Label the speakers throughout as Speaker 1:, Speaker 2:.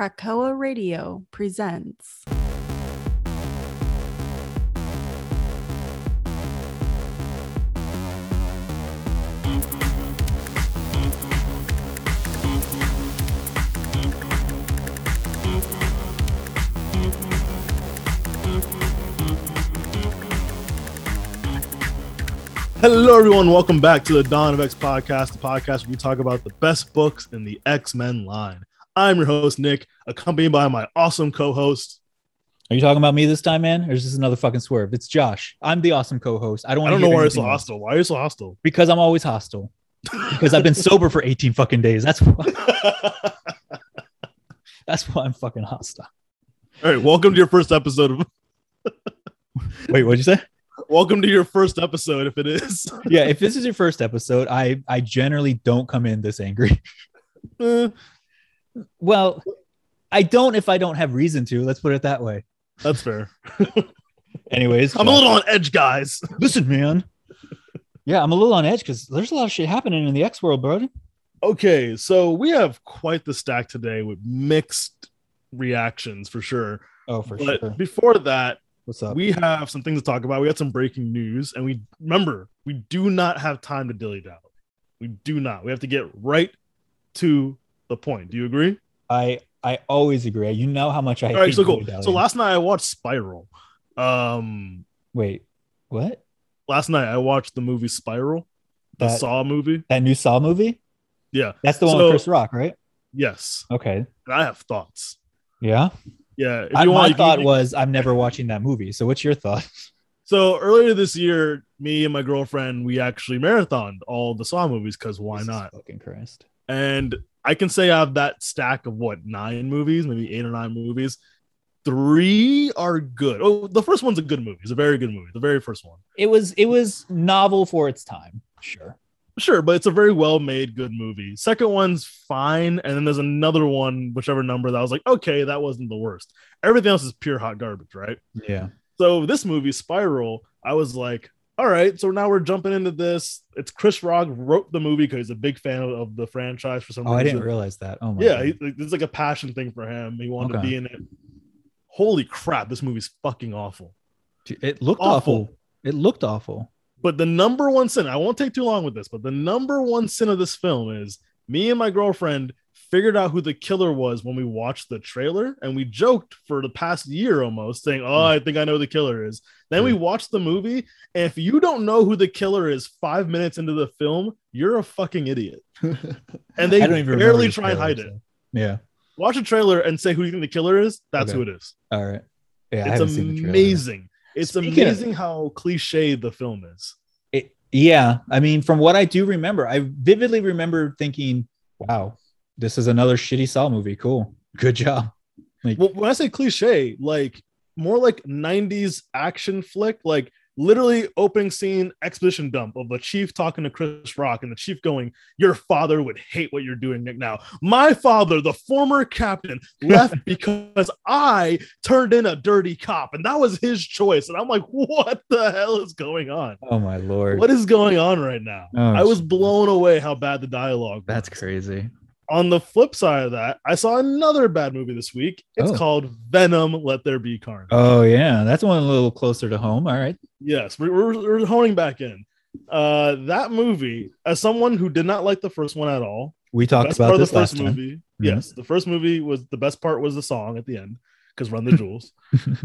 Speaker 1: Krakoa Radio presents.
Speaker 2: Hello, everyone. Welcome back to the Dawn of X podcast, the podcast where we talk about the best books in the X Men line. I'm your host, Nick, accompanied by my awesome co host.
Speaker 3: Are you talking about me this time, man? Or is this another fucking swerve? It's Josh. I'm the awesome co-host. I don't.
Speaker 2: I don't know why you're so hostile. Why are you so hostile?
Speaker 3: Because I'm always hostile. Because I've been sober for 18 fucking days. That's why. That's why I'm fucking hostile.
Speaker 2: All right, welcome to your first episode. Of,
Speaker 3: Wait, what'd you say?
Speaker 2: welcome to your first episode, if it is.
Speaker 3: Yeah, if this is your first episode, I I generally don't come in this angry.
Speaker 2: Eh,
Speaker 3: Well, I don't if I don't have reason to. Let's put it that way.
Speaker 2: that's fair.
Speaker 3: Anyways,
Speaker 2: I'm a little on edge, guys.
Speaker 3: listen, man. Yeah, I'm a little on edge because there's a lot of shit happening in the X world, bro.
Speaker 2: Okay, so we have quite the stack today with mixed reactions for sure.
Speaker 3: Oh, for
Speaker 2: but
Speaker 3: sure.
Speaker 2: before that,
Speaker 3: What's up?
Speaker 2: we have some things to talk about. We got some breaking news, and we remember we do not have time to dilly dally. We do not. We have to get right to the point. Do you agree?
Speaker 3: I I always agree. You know how much I
Speaker 2: All right,
Speaker 3: hate
Speaker 2: so cool. So last night I watched Spiral. Um,
Speaker 3: wait, what?
Speaker 2: last night I watched the movie Spiral, the
Speaker 3: That-
Speaker 2: Saw movie.
Speaker 3: That new Saw movie?
Speaker 2: Yeah.
Speaker 3: That's the one
Speaker 2: So-
Speaker 3: with Chris Rock, right?
Speaker 2: Yes,
Speaker 3: Okay.
Speaker 2: and I have thoughts.
Speaker 3: Yeah.
Speaker 2: Yeah,
Speaker 3: I,
Speaker 2: you
Speaker 3: my
Speaker 2: want, you can-
Speaker 3: thought was I'm never watching that movie. So what's your thought?
Speaker 2: So earlier this year, me and my girlfriend we actually marathoned all the Saw movies because why
Speaker 3: Jesus
Speaker 2: not?
Speaker 3: Fucking Christ.
Speaker 2: And I can say I have that stack of what nine movies, maybe eight or nine movies. Three are good. Oh, the first one's a good movie. It's a very good movie. The very first one,
Speaker 3: It was it was novel for its time. Sure.
Speaker 2: sure, but it's a very well made, good movie. Second one's fine, and then there's another one, whichever number that I was like, okay, that wasn't the worst. Everything else is pure hot garbage, right?
Speaker 3: Yeah.
Speaker 2: So this movie, Spiral, I was like, all right, so now we're jumping into this. It's Chris Rock wrote the movie because he's a big fan of, of the franchise for some reason.
Speaker 3: Oh, I didn't realize that. Oh my
Speaker 2: yeah,
Speaker 3: God.
Speaker 2: he, like, it's like a passion thing for him. He wanted to be in it. Holy crap, this movie's fucking awful.
Speaker 3: Dude, it looked
Speaker 2: Awful.
Speaker 3: awful. It looked awful.
Speaker 2: But the number one sin, I won't take too long with this, but the number one sin of this film is me and my girlfriend figured out who the killer was when we watched the trailer and we joked for the past year almost saying, "Oh, hmm. I think I know the killer is." Then we
Speaker 3: hmm.
Speaker 2: watched the movie, and if you don't know who the killer is 5 minutes into the film, you're a fucking idiot. And they
Speaker 3: I don't even remember
Speaker 2: barely
Speaker 3: the
Speaker 2: try and hide it.
Speaker 3: Yeah.
Speaker 2: Watch a trailer and say who you think the killer is. That's
Speaker 3: Okay.
Speaker 2: who it is.
Speaker 3: All right. Yeah.
Speaker 2: It's
Speaker 3: haven't seen the trailer.
Speaker 2: amazing. It's
Speaker 3: Speaking of-
Speaker 2: amazing how cliche the film is.
Speaker 3: It, yeah, I mean, from what I do remember, I vividly remember thinking, "Wow, this is another shitty Saw movie. Cool, good job." Like,
Speaker 2: Well, when I say cliche, like more like 90s action flick, like literally opening scene exposition dump of the chief talking to Chris Rock and the chief going, Your father would hate what you're doing Nick, now. My father, the former captain, left because I turned in a dirty cop, and that was his choice. And I'm like, What the hell is going on?
Speaker 3: oh my lord,
Speaker 2: What is going on right now?
Speaker 3: Oh,
Speaker 2: I was blown away how bad the dialogue
Speaker 3: that's crazy.
Speaker 2: On the flip side of that, I saw another bad movie this week. It's
Speaker 3: Oh.
Speaker 2: called Venom Let There Be Carnage.
Speaker 3: Oh yeah, that's one a little closer to home. All right.
Speaker 2: Yes, we're, we're, we're honing back in. Uh, that movie, as someone who did not like the first one at all,
Speaker 3: We talked about this
Speaker 2: the first
Speaker 3: last time.
Speaker 2: movie.
Speaker 3: Mhm.
Speaker 2: Yes, the first movie was the best part was the song at the end because Run the Jewels.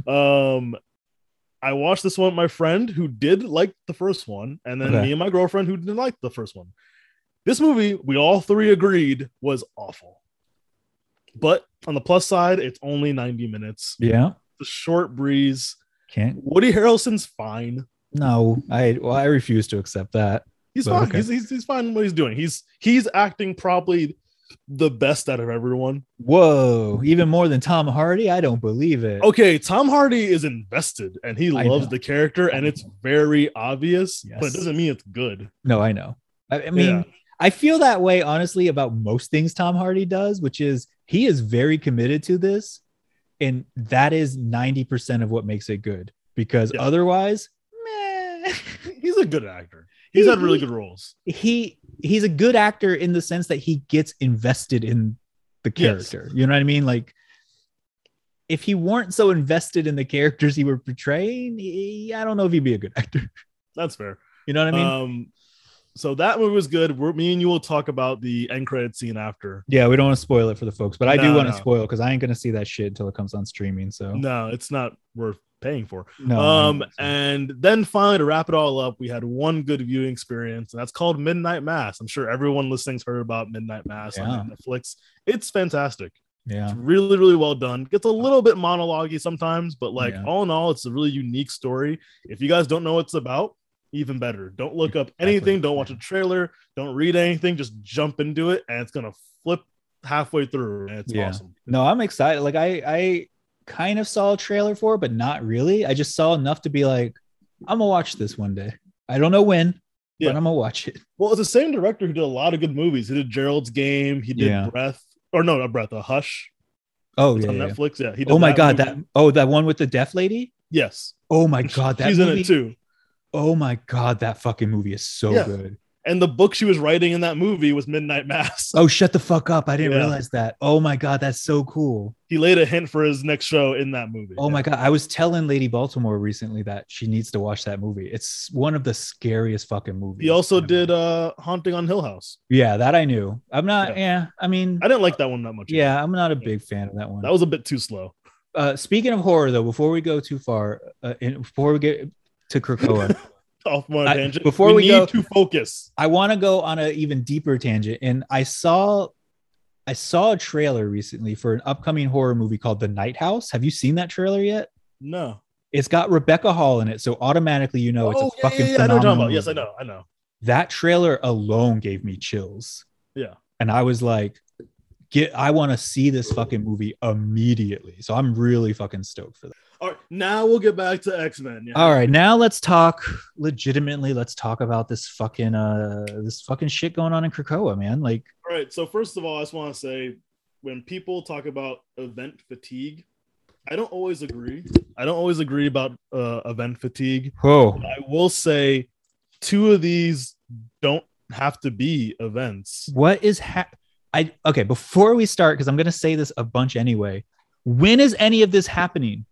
Speaker 2: um, I watched this one with my friend who did like the first one, and then
Speaker 3: Okay.
Speaker 2: me and my girlfriend who didn't like the first one. This movie, we all three agreed was awful. But on the plus side, it's only 90 minutes.
Speaker 3: Yeah.
Speaker 2: The short breeze.
Speaker 3: Can't.
Speaker 2: Woody Harrelson's fine.
Speaker 3: No, I well, I refuse to accept that.
Speaker 2: He's fine.
Speaker 3: okay.
Speaker 2: He's, he's he's fine what he's doing. He's he's acting probably the best out of everyone.
Speaker 3: Whoa, even more than Tom Hardy? I don't believe it.
Speaker 2: Okay, Tom Hardy is invested and he
Speaker 3: I
Speaker 2: loves
Speaker 3: know.
Speaker 2: the character, and it's very obvious, but it doesn't mean it's good.
Speaker 3: No, I know. I, I mean,
Speaker 2: Yeah.
Speaker 3: I feel that way honestly about most things Tom Hardy does, which is he is very committed to this, and that is 90% of what makes it good. Because
Speaker 2: Yeah.
Speaker 3: otherwise, meh.
Speaker 2: He's a good actor. He's
Speaker 3: He-
Speaker 2: had really good roles.
Speaker 3: he he's a good actor in the sense that he gets invested in the
Speaker 2: Yes.
Speaker 3: character. You know what I mean? Like if he weren't so invested in the characters he were portraying, he- I don't know if he'd be a good actor.
Speaker 2: That's fair.
Speaker 3: You know what I mean?
Speaker 2: um, so that movie was good. We're, me and you will talk about the end credit scene after.
Speaker 3: yeah, we don't want to spoil it for the folks, but I do want to
Speaker 2: no.
Speaker 3: spoil because I ain't gonna see that shit until it comes on streaming. So
Speaker 2: No, it's not worth paying for.
Speaker 3: no.
Speaker 2: Um,
Speaker 3: so.
Speaker 2: and then finally to wrap it all up, we had one good viewing experience, and that's called Midnight Mass. I'm sure everyone listening's heard about Midnight Mass on Netflix. It's fantastic.
Speaker 3: yeah,
Speaker 2: It's really, really well done. Gets a little bit monologue sometimes, but like
Speaker 3: Yeah.
Speaker 2: all in all, it's a really unique story. If you guys don't know what it's about, even better. Don't look up anything, don't watch a trailer, don't read anything, just jump into it, and it's gonna flip halfway through. And it's
Speaker 3: Yeah.
Speaker 2: awesome.
Speaker 3: no, I'm excited. Like I, I kind of saw a trailer for, it, but not really. I just saw enough to be like, I'm gonna watch this one day. I don't know when,
Speaker 2: Yeah.
Speaker 3: but I'm gonna watch it.
Speaker 2: Well, it's the same director who did a lot of good movies. He did Gerald's Game, he did
Speaker 3: Yeah.
Speaker 2: Breath, or no, not Breath, a Hush.
Speaker 3: Oh
Speaker 2: It's
Speaker 3: yeah,
Speaker 2: on
Speaker 3: yeah.
Speaker 2: Netflix. Yeah, he did
Speaker 3: Oh my god,
Speaker 2: movie.
Speaker 3: that oh that one with the deaf lady.
Speaker 2: yes,
Speaker 3: Oh my god, that
Speaker 2: she's
Speaker 3: movie.
Speaker 2: in it too.
Speaker 3: Oh my god, that fucking movie is so
Speaker 2: Yeah.
Speaker 3: good.
Speaker 2: And the book she was writing in that movie was Midnight Mass.
Speaker 3: Oh, shut the fuck up! I didn't
Speaker 2: Yeah.
Speaker 3: realize that. Oh my god, that's so cool.
Speaker 2: He laid a hint for his next show in that movie.
Speaker 3: Oh my god, I was telling Lady Baltimore recently that she needs to watch that movie. It's one of the scariest fucking movies.
Speaker 2: He also
Speaker 3: ever.
Speaker 2: did uh Haunting on Hill House.
Speaker 3: Yeah, that I knew. I'm not.
Speaker 2: Yeah.
Speaker 3: Yeah, I mean,
Speaker 2: I didn't like that one that much.
Speaker 3: yeah, I'm not a big fan of that one.
Speaker 2: That was a bit too slow.
Speaker 3: uh, speaking of horror, though, before we go too far, uh, in, before we get to Krakoa,
Speaker 2: Off my
Speaker 3: I- before we
Speaker 2: need
Speaker 3: go-
Speaker 2: to focus.
Speaker 3: I want to go on an even deeper tangent, and I saw, I saw a trailer recently for an upcoming horror movie called The Night House. Have you seen that trailer yet?
Speaker 2: No.
Speaker 3: It's got Rebecca Hall in it, so automatically you know it's
Speaker 2: oh,
Speaker 3: a
Speaker 2: yeah,
Speaker 3: fucking
Speaker 2: yeah, yeah, I know what you're talking about. Yes, I know. I know.
Speaker 3: That trailer alone gave me chills.
Speaker 2: Yeah.
Speaker 3: and I was like, "Get! I want to see this fucking movie immediately." So I'm really fucking stoked for that.
Speaker 2: Right, now we'll get back to X Men. Yeah.
Speaker 3: All right, now let's talk legitimately. Let's talk about this fucking uh this fucking shit going on in Krakoa, man. Like,
Speaker 2: All right. So first of all, I just want to say, when people talk about event fatigue, I don't always agree. I don't always agree about uh, event fatigue.
Speaker 3: whoa,
Speaker 2: I will say, two of these don't have to be events.
Speaker 3: what is ha- I okay? Before we start, because I'm gonna say this a bunch anyway. When is any of this happening?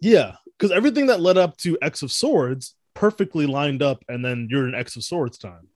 Speaker 2: Yeah, because everything that led up to X of Swords perfectly lined up, and then you're in X of Swords time.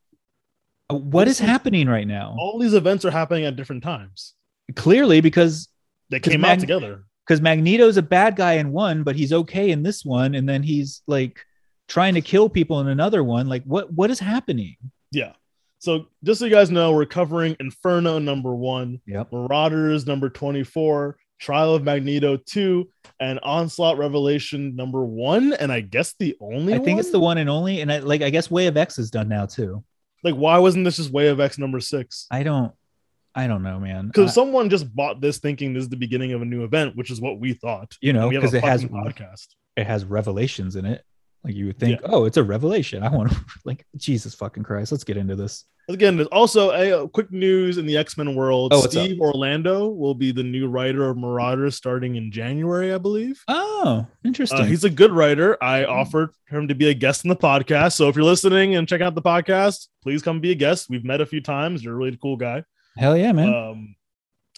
Speaker 3: Uh, What is happening right now?
Speaker 2: All these events are happening at different times.
Speaker 3: Clearly, because
Speaker 2: they came
Speaker 3: Mag-
Speaker 2: out together.
Speaker 3: because Magneto's a bad guy in one, but he's okay in this one, and then he's like trying to kill people in another one. Like, what what is happening?
Speaker 2: Yeah. So just so you guys know, we're covering Inferno number one,
Speaker 3: Yep.
Speaker 2: Marauders number 24, Trial of Magneto 2, and Onslaught Revelation number one. And I guess the only
Speaker 3: I think it's the one and only, and I like I guess Way of X is done now too.
Speaker 2: like why wasn't this just Way of X number six?
Speaker 3: I don't, I don't know, man.
Speaker 2: Because someone just bought this thinking this is the beginning of a new event, which is what we thought.
Speaker 3: you know, because it has
Speaker 2: podcast.
Speaker 3: it has revelations in it. Like you would think, oh, it's a revelation. I want to like Jesus fucking Christ. Let's get into this.
Speaker 2: Again, there's also a, uh, quick news in the X Men world.
Speaker 3: Oh, what's up?
Speaker 2: Steve Orlando will be the new writer of Marauders starting in January, I believe.
Speaker 3: Oh, interesting.
Speaker 2: Uh, he's a good writer. I
Speaker 3: Hmm.
Speaker 2: offered him to be a guest in the podcast. So if you're listening and check out the podcast, please come be a guest. We've met a few times. You're a really cool guy.
Speaker 3: Hell yeah, man.
Speaker 2: Um,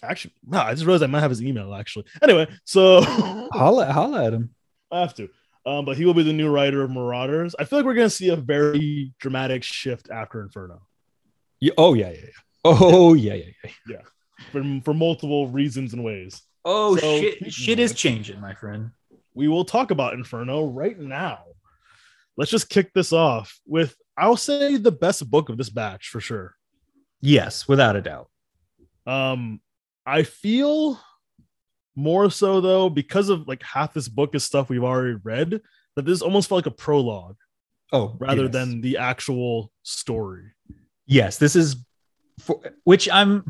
Speaker 2: actually, no, I just realized I might have his email. Actually, anyway, so
Speaker 3: holla, holla at him.
Speaker 2: I have to. Um, but he will be the new writer of Marauders. I feel like we're gonna see a very dramatic shift after Inferno
Speaker 3: Yeah, oh yeah, yeah, yeah. Oh yeah, yeah, yeah.
Speaker 2: for, for multiple reasons and ways.
Speaker 3: Oh
Speaker 2: So-
Speaker 3: shit, shit is changing, my friend.
Speaker 2: we will talk about Inferno right now. Let's just kick this off with I'll say the best book of this batch for sure.
Speaker 3: Yes, without a doubt.
Speaker 2: Um, I feel more so though because of like half this book is stuff we've already read that this almost felt like a prologue
Speaker 3: Oh,
Speaker 2: rather
Speaker 3: yes.
Speaker 2: than the actual story.
Speaker 3: yes, this is for which I'm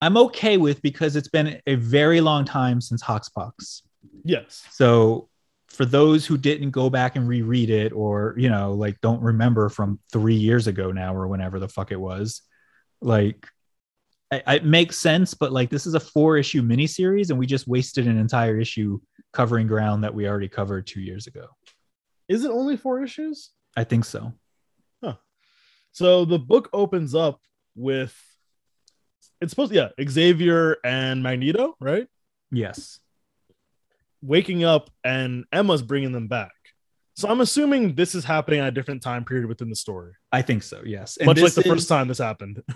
Speaker 3: I'm okay with because it's been a very long time since Hoxpox.
Speaker 2: Yes.
Speaker 3: So for those who didn't go back and reread it or you know like don't remember from three years ago now or whenever the fuck it was like I, I- it makes sense but like this is a four issue miniseries and we just wasted an entire issue covering ground that we already covered two years ago
Speaker 2: Is it only four issues?
Speaker 3: i think so Huh.
Speaker 2: So the book opens up with it's supposed yeah, Xavier and Magneto, right?
Speaker 3: yes
Speaker 2: waking up and Emma's bringing them back. So I'm assuming this is happening at a different time period within the story,
Speaker 3: I think so. Yes,
Speaker 2: much like the
Speaker 3: is-
Speaker 2: first time this happened.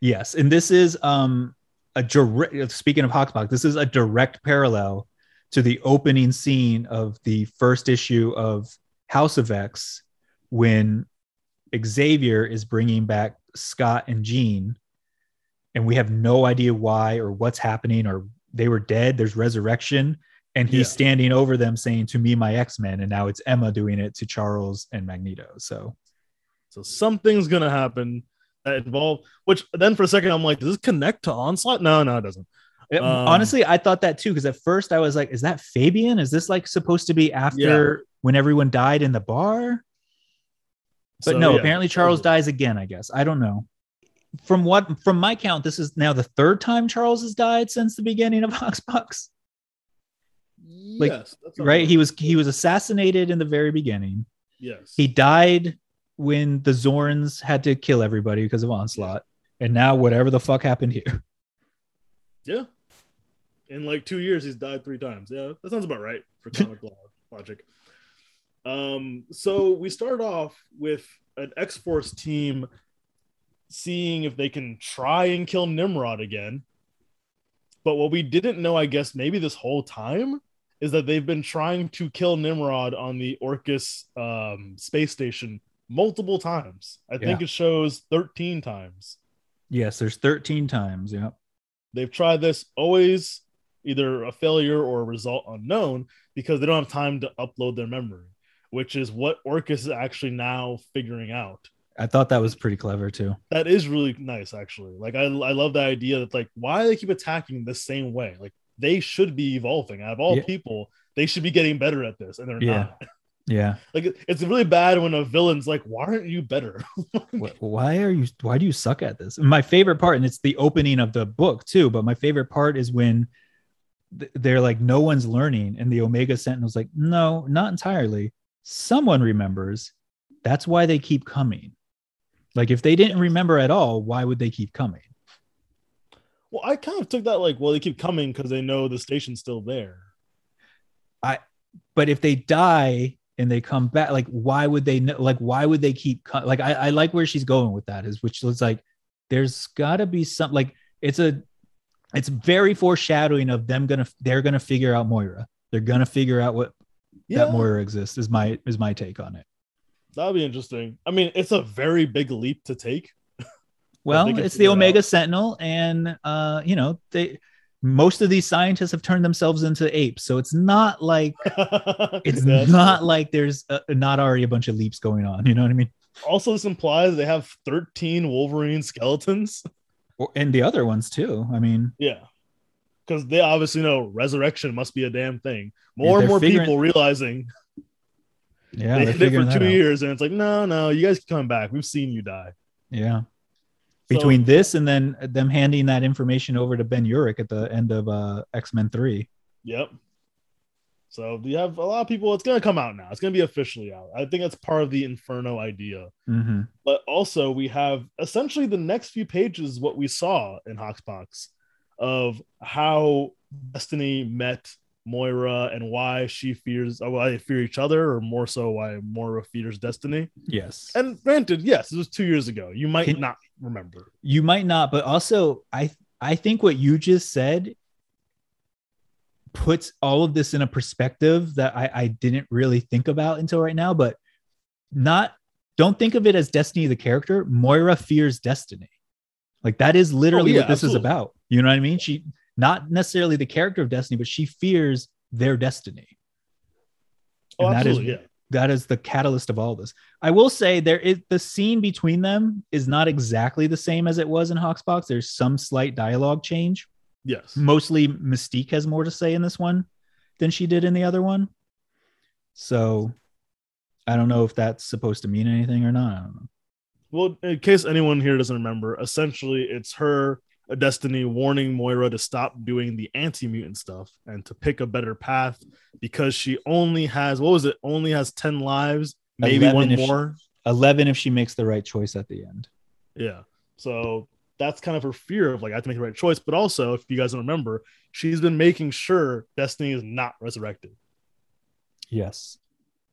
Speaker 3: Yes, and this is um a direct. Speaking of Hoxpox, this is a direct parallel to the opening scene of the first issue of House of X when Xavier is bringing back Scott and Jean, and we have no idea why or what's happening or they were dead. There's resurrection, and he's
Speaker 2: Yeah.
Speaker 3: standing over them saying, "To me, my X Men," and now it's Emma doing it to Charles and Magneto. So
Speaker 2: So something's gonna happen that involve. Which then for a second I'm like, does this connect to Onslaught? No, no, it doesn't.
Speaker 3: It-
Speaker 2: Um,
Speaker 3: honestly, I thought that too because at first I was like, "Is that Fabian? Is this like supposed to be after when everyone died in the bar?" But
Speaker 2: So,
Speaker 3: no,
Speaker 2: yeah.
Speaker 3: apparently Charles dies again. I guess I don't know. From what from my count, this is now the third time Charles has died since the beginning of Hoxpox. like,
Speaker 2: yes,
Speaker 3: Right? He was he was assassinated in the very beginning.
Speaker 2: Yes.
Speaker 3: He died when the Zorns had to kill everybody because of Onslaught, and now whatever the fuck happened here.
Speaker 2: Yeah. In like two years, he's died three times. Yeah, that sounds about right for comic logic. Um, so we start off with an X Force team seeing if they can try and kill Nimrod again. But what we didn't know, I guess, maybe this whole time is that they've been trying to kill Nimrod on the Orchis um, space station multiple times. I think it shows 13 times.
Speaker 3: Yes, there's 13 times. Yeah.
Speaker 2: They've tried this always either a failure or a result unknown because they don't have time to upload their memory, which is what Orchis is actually now figuring out.
Speaker 3: I thought that was pretty clever too.
Speaker 2: That is really nice, actually. Like I, I love the idea that like why they keep attacking the same way? Like they should be evolving. Out of all
Speaker 3: Yeah.
Speaker 2: people, they should be getting better at this, and they're
Speaker 3: Yeah.
Speaker 2: not.
Speaker 3: Yeah.
Speaker 2: Like it's really bad when a villain's like, "Why aren't you better?"
Speaker 3: Why are you why do you suck at this my favorite part and it's the opening of the book too but my favorite part is when th- they're like no one's learning and the omega sentinel's like no not entirely someone remembers that's why they keep coming like if they didn't remember at all why would they keep coming
Speaker 2: well, I kind of took that like, well, they keep coming because they know the station's still there.
Speaker 3: I but if they die and they come back like why would they like why would they keep like I, I like where she's going with that is which looks like there's gotta be some like it's a it's very foreshadowing of them gonna they're gonna figure out moira they're gonna figure out what that moira exists is my is my take on it
Speaker 2: That'd be interesting. I mean, it's a very big leap to take.
Speaker 3: well it's the omega
Speaker 2: out.
Speaker 3: sentinel and uh you know they most of these scientists have turned themselves into apes so it's not like it's not like there's uh not already a bunch of leaps going on you know what i mean
Speaker 2: Also, this implies they have 13 Wolverine skeletons.
Speaker 3: and the other ones too. I mean,
Speaker 2: Yeah. Because they obviously know resurrection must be a damn thing.
Speaker 3: Yeah,
Speaker 2: More and more
Speaker 3: figuring-
Speaker 2: people realizing
Speaker 3: yeah,
Speaker 2: they did it for two
Speaker 3: out.
Speaker 2: years, and it's like, no, no, you guys can come back. We've seen you die.
Speaker 3: Yeah.
Speaker 2: So-
Speaker 3: Between this and then them handing that information over to Ben Urich at the end of uh, X Men Three.
Speaker 2: Yep. So you have a lot of people. It's gonna come out now. It's gonna be officially out. I think that's part of the Inferno idea.
Speaker 3: Mm-hmm.
Speaker 2: But also, we have essentially the next few pages what we saw in Hoxpox of how Destiny met Moira and why she fears, uh, why they fear each other, or more so why Moira fears Destiny.
Speaker 3: Yes.
Speaker 2: And granted, yes, it was two years ago. You might
Speaker 3: Can-
Speaker 2: not remember.
Speaker 3: you might not, but also I I think what you just said puts all of this in a perspective that I, I didn't really think about until right now. But not don't think of it as Destiny the character. Moira fears Destiny. Like that is literally
Speaker 2: Oh, yeah,
Speaker 3: what this
Speaker 2: absolutely.
Speaker 3: is about. You know what I mean? She not necessarily the character of Destiny, but she fears their destiny.
Speaker 2: Oh,
Speaker 3: And that is,
Speaker 2: yeah.
Speaker 3: That is the catalyst of all this. I will say there is the scene between them is not exactly the same as it was in Hoxpox. There's some slight dialogue change.
Speaker 2: Yes.
Speaker 3: Mostly Mystique has more to say in this one than she did in the other one. So I don't know if that's supposed to mean anything or not. I don't know.
Speaker 2: Well, in case anyone here doesn't remember, essentially it's her, a Destiny, warning Moira to stop doing the anti mutant stuff and to pick a better path because she only has, what was it, only has 10 lives, maybe
Speaker 3: 11
Speaker 2: one
Speaker 3: if she-
Speaker 2: more.
Speaker 3: 11 if she makes the right choice at the end.
Speaker 2: Yeah. So that's kind of her fear of like I have to make the right choice. But also, if you guys don't remember, she's been making sure Destiny is not resurrected.
Speaker 3: Yes.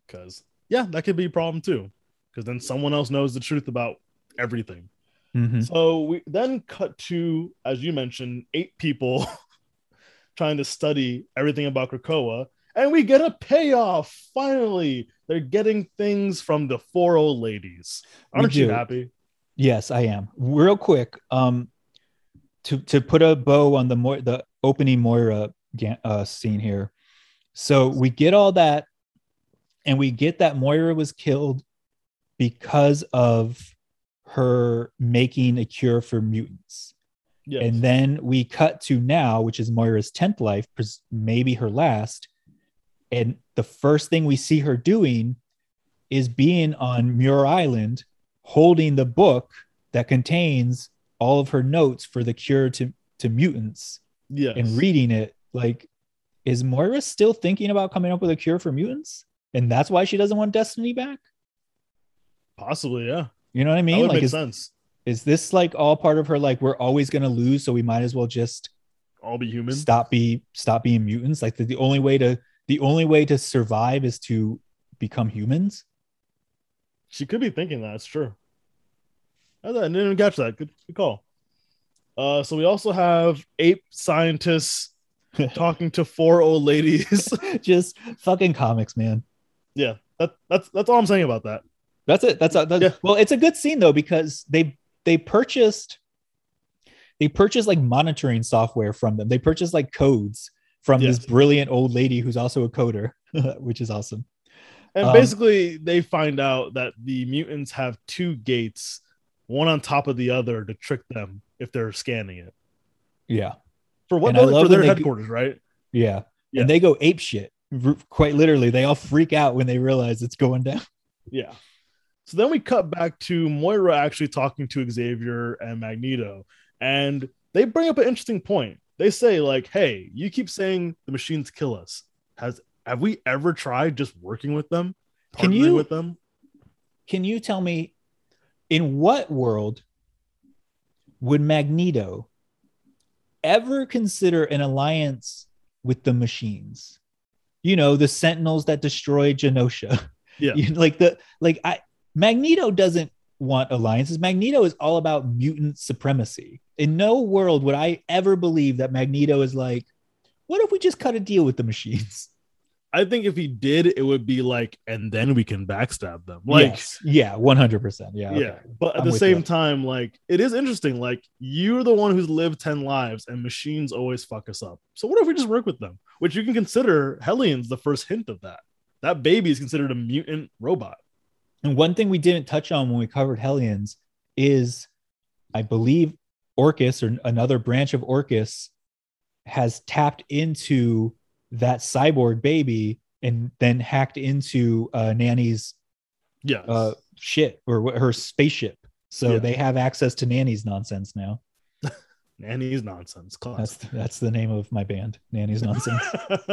Speaker 2: Because yeah, that could be a problem too. Because then someone else knows the truth about everything.
Speaker 3: Mhm.
Speaker 2: So we then cut to, as you mentioned, eight people trying to study everything about Krakoa, and we get a payoff. Finally, they're getting things from the four old ladies. Aren't you happy?
Speaker 3: Yes, I am. Real quick, um, to to put a bow on the Mo- the opening Moira uh, scene here. So we get all that, and we get that Moira was killed because of her making a cure for mutants.
Speaker 2: Yes.
Speaker 3: And then we cut to now, which is Moira's 10th life, maybe her last. And the first thing we see her doing is being on Muir Island holding the book that contains all of her notes for the cure to, to mutants
Speaker 2: yes.
Speaker 3: and reading it. Like, is Moira still thinking about coming up with a cure for mutants? And that's why she doesn't want Destiny back?
Speaker 2: Possibly, yeah.
Speaker 3: You know what I
Speaker 2: That
Speaker 3: mean?
Speaker 2: would
Speaker 3: Like, is,
Speaker 2: sense.
Speaker 3: is this like all part of her? Like, we're always going to lose, so we might as well just
Speaker 2: All be human.
Speaker 3: stop be stop being mutants like the, the only way to the only way to survive is to become humans
Speaker 2: She could be thinking that. It's true. I didn't even catch that. Good, good call. Uh, so we also have ape scientists talking to four old ladies.
Speaker 3: just fucking comics man
Speaker 2: yeah, that, that's that's all I'm saying about that.
Speaker 3: That's it that's, that's
Speaker 2: Yeah.
Speaker 3: well it's a good scene though because they they purchased they purchased like monitoring software from them they purchased like codes from
Speaker 2: Yes.
Speaker 3: this brilliant old lady who's also a coder which is awesome
Speaker 2: And
Speaker 3: Um,
Speaker 2: basically, they find out that the mutants have two gates, one on top of the other, to trick them if they're scanning it.
Speaker 3: yeah
Speaker 2: For what? Building? For their headquarters, right?
Speaker 3: yeah,
Speaker 2: Yeah.
Speaker 3: and they go ape shit quite literally they all freak out when they realize it's going down
Speaker 2: Yeah. So then we cut back to Moira actually talking to Xavier and Magneto, and they bring up an interesting point. They say like, "Hey, you keep saying the machines kill us. Has have we ever tried just working with them?
Speaker 3: Can you-
Speaker 2: with them?
Speaker 3: can you tell me in what world would Magneto ever consider an alliance with the machines? You know, the sentinels that destroyed Genosha.
Speaker 2: Yeah.
Speaker 3: Like the like I Magneto doesn't want alliances. Magneto is all about mutant supremacy. In no world would I ever believe that Magneto is like, what if we just cut a deal with the machines?
Speaker 2: I think if he did, it would be like, and then we can backstab them. Like,
Speaker 3: Yes. yeah, 100%. Yeah.
Speaker 2: yeah.
Speaker 3: okay.
Speaker 2: But at
Speaker 3: I'm
Speaker 2: the same
Speaker 3: you.
Speaker 2: time, like, it is interesting. Like, you're the one who's lived 10 lives, and machines always fuck us up. So, what if we just work with them? Which you can consider Hellions the first hint of that. That baby is considered a mutant robot.
Speaker 3: And one thing we didn't touch on when we covered Hellions is, I believe, Orchis or another branch of Orchis has tapped into that cyborg baby and then hacked into uh, Nanny's
Speaker 2: Yeah.
Speaker 3: uh, shit or her spaceship. So
Speaker 2: Yeah.
Speaker 3: they have access to Nanny's nonsense now.
Speaker 2: Nanny's nonsense.
Speaker 3: That's
Speaker 2: Class.
Speaker 3: that's the name of my band, Nanny's nonsense.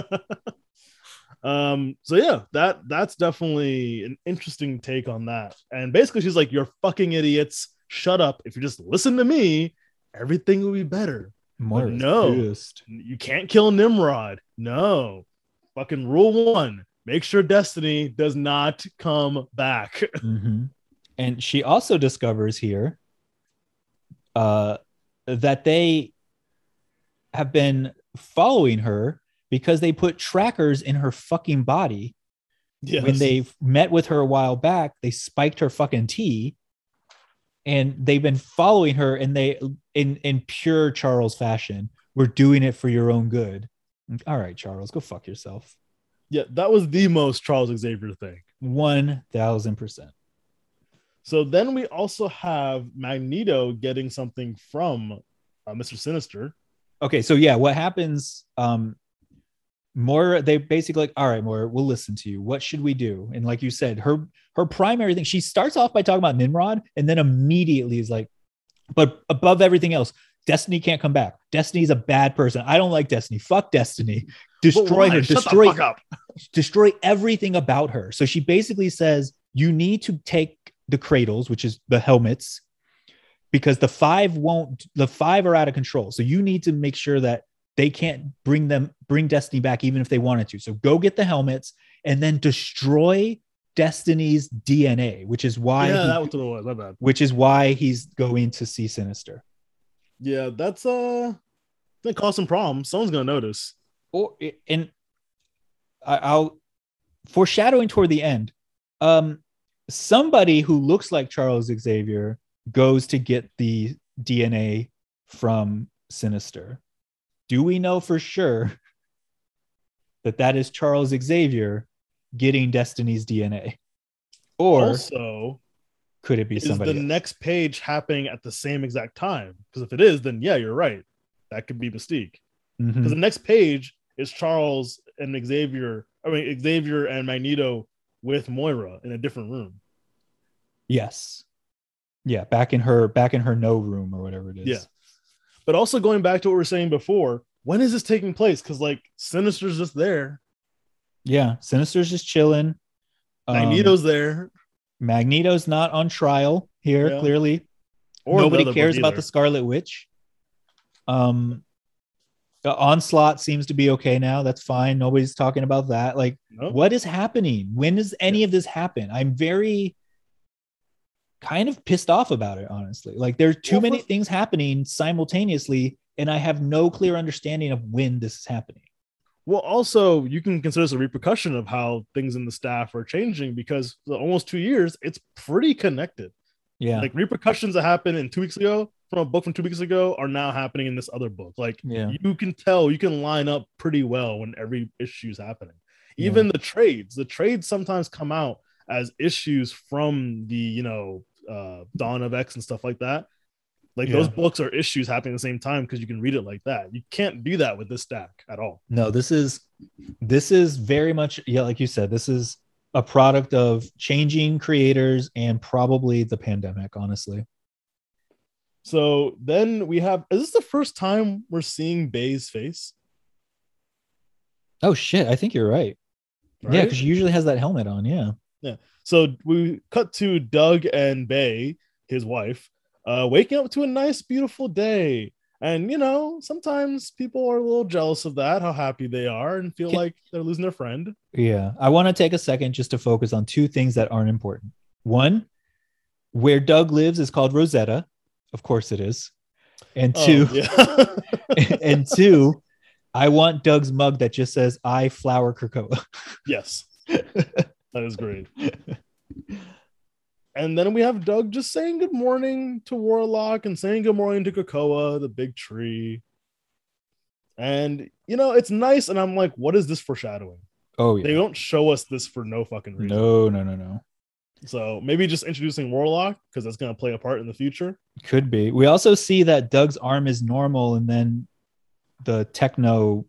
Speaker 2: um so yeah that that's definitely an interesting take on that. And basically she's like you're fucking idiots. Shut up. If you just listen to me everything will be better. No.
Speaker 3: pissed.
Speaker 2: you can't kill nimrod. No. Fucking rule one make sure destiny does not come back.
Speaker 3: Mhm. And she also discovers here uh, that they have been following her because they put trackers in her fucking body.
Speaker 2: yes.
Speaker 3: When they met with her a while back, they spiked her fucking tea, and they've been following her. And they, in in pure Charles fashion, we're doing it for your own good. All right, Charles, go fuck yourself.
Speaker 2: yeah that was the most charles xavier thing
Speaker 3: One thousand percent.
Speaker 2: So then we also have Magneto getting something from uh, Mr. Sinister.
Speaker 3: okay so yeah what happens um more they basically like all right more we'll listen to you. What should we do? And like you said her her primary thing she starts off by talking about nimrod and then immediately is like but above everything else destiny can't come back. Destiny's a bad person. I don't like destiny. Fuck destiny. Destroy her.
Speaker 2: Shut
Speaker 3: destroy destroy everything about her. So she basically says, you need to take the cradles, which is the helmets, because the five won't the five are out of control. So you need to make sure that they can't bring them bring destiny back even if they wanted to so go get the helmets and then destroy destiny's dna which is why
Speaker 2: yeah,
Speaker 3: he-
Speaker 2: that was what it was. My bad.
Speaker 3: which is why he's going to see sinister
Speaker 2: Yeah, that's uh gonna cause some problems. Someone's gonna notice.
Speaker 3: or and I- I'll foreshadowing toward the end. Um, somebody who looks like Charles Xavier goes to get the DNA from Sinister. Do we know for sure that that is Charles Xavier getting Destiny's DNA, or
Speaker 2: also,
Speaker 3: could it be
Speaker 2: is
Speaker 3: somebody?
Speaker 2: the
Speaker 3: else?
Speaker 2: next page happening at the same exact time? Because if it is, then yeah, you're right. That could be Mystique.
Speaker 3: Mm-hmm.
Speaker 2: Because the next page is Charles and Xavier. I mean Xavier and Magneto with Moira in a different room.
Speaker 3: Yes, yeah, back in her back in her no room or whatever it is.
Speaker 2: Yeah. But also going back to what we are saying before, when is this taking place? Because like Sinister's just there,
Speaker 3: yeah. Sinister's just chilling. Um,
Speaker 2: Magneto's there,
Speaker 3: Magneto's not on trial here.
Speaker 2: Yeah.
Speaker 3: Clearly,
Speaker 2: or
Speaker 3: nobody cares about the Scarlet Witch. Um, the onslaught seems to be okay now. That's fine. Nobody's talking about that. Like,
Speaker 2: Nope.
Speaker 3: what is happening? When does any of this happen? I'm very kind of pissed off about it, honestly. Like, there's too many things happening simultaneously, and I have no clear understanding of when this is happening.
Speaker 2: Well, also you can consider this a repercussion of how things in the staff are changing because for almost two years, it's pretty connected.
Speaker 3: Yeah.
Speaker 2: Like repercussions that happened in two weeks ago from a book from two weeks ago are now happening in this other book. Like
Speaker 3: yeah.
Speaker 2: you can tell, you can line up pretty well when every issue is happening.
Speaker 3: Yeah.
Speaker 2: Even the trades, the trades sometimes come out as issues from the you know uh Dawn of X and stuff like that. Like those books are issues happening at the same time because you can read it like that. You can't do that with this stack at all.
Speaker 3: no this is this is very much yeah like you said this is a product of changing creators and probably the pandemic honestly
Speaker 2: So then we have is this the first time we're seeing Bei's face?
Speaker 3: oh shit i think you're right, yeah because she usually has that helmet on yeah.
Speaker 2: yeah So we cut to Doug and Bei, his wife, uh, waking up to a nice, beautiful day. And you know, sometimes people are a little jealous of that, how happy they are, and feel
Speaker 3: Can-
Speaker 2: like they're losing their friend.
Speaker 3: yeah i want to take a second just to focus on two things that aren't important one where doug lives is called rosetta of course it is and two
Speaker 2: Oh, yeah.
Speaker 3: and two i want doug's mug that just says i flower krakoa
Speaker 2: yes, that is great. And then we have Doug just saying good morning to Warlock and saying good morning to Krakoa, the big tree. And you know, it's nice. And I'm like, what is this foreshadowing?
Speaker 3: oh
Speaker 2: They
Speaker 3: yeah
Speaker 2: don't show us this for no fucking reason.
Speaker 3: no no no no
Speaker 2: So maybe just introducing Warlock because that's going to play a part in the future.
Speaker 3: Could be. We also see that Doug's arm is normal, and then the techno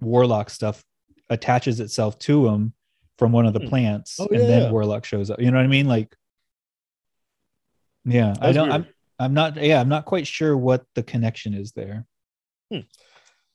Speaker 3: warlock stuff attaches itself to him from one of the
Speaker 2: Hmm.
Speaker 3: plants,
Speaker 2: Oh,
Speaker 3: and
Speaker 2: yeah.
Speaker 3: then warlock shows up. You know what I mean? Like, yeah, I don't.
Speaker 2: weird.
Speaker 3: I'm. I'm not. Yeah, I'm not quite sure what the connection is there.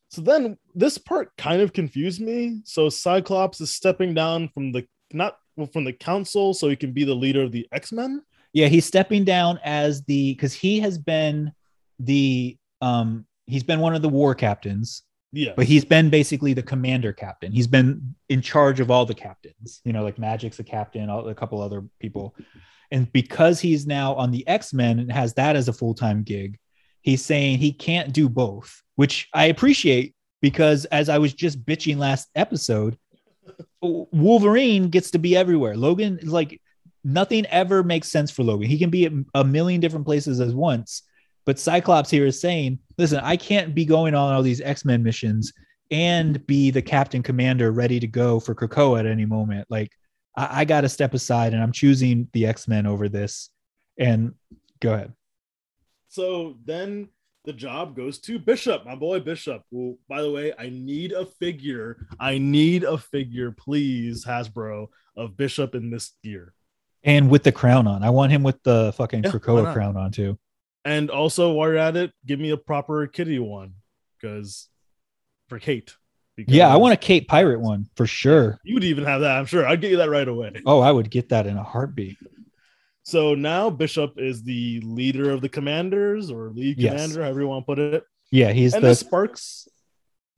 Speaker 2: So then this part kind of confused me. So Cyclops is stepping down from the not well, from the council so he can be the leader of the X-Men.
Speaker 3: Yeah, he's stepping down as the because he has been the um he's been one of the war captains
Speaker 2: Yeah.
Speaker 3: but he's been basically the commander captain. He's been in charge of all the captains, you know, like Magik's a captain, all, a couple other people. And because he's now on the X Men and has that as a full time gig, he's saying he can't do both, which I appreciate because as I was just bitching last episode, Wolverine gets to be everywhere. Logan, like, nothing ever makes sense for Logan. He can be at a million different places at once. But Cyclops here is saying, listen, I can't be going on all these X Men missions and be the captain commander ready to go for Krakoa at any moment. Like, I, I got to step aside and I'm choosing the X Men over this. And go ahead.
Speaker 2: So then the job goes to Bishop, my boy Bishop. Who, by the way, I need a figure. I need a figure, please, Hasbro, of Bishop in this gear.
Speaker 3: And with the crown on, I want him with the fucking
Speaker 2: Yeah,
Speaker 3: Krakoa crown on too.
Speaker 2: And also, while you're at it, give me a proper kitty one, because for Kate. Because
Speaker 3: Yeah, I want a Kate Pirate one for sure.
Speaker 2: You'd even have that. I'm sure. I'd get you that right away.
Speaker 3: Oh, I would get that in a heartbeat.
Speaker 2: So now Bishop is the leader of the commanders or lead
Speaker 3: Yes.
Speaker 2: commander, however you want to put it.
Speaker 3: Yeah, he's
Speaker 2: and
Speaker 3: the
Speaker 2: this sparks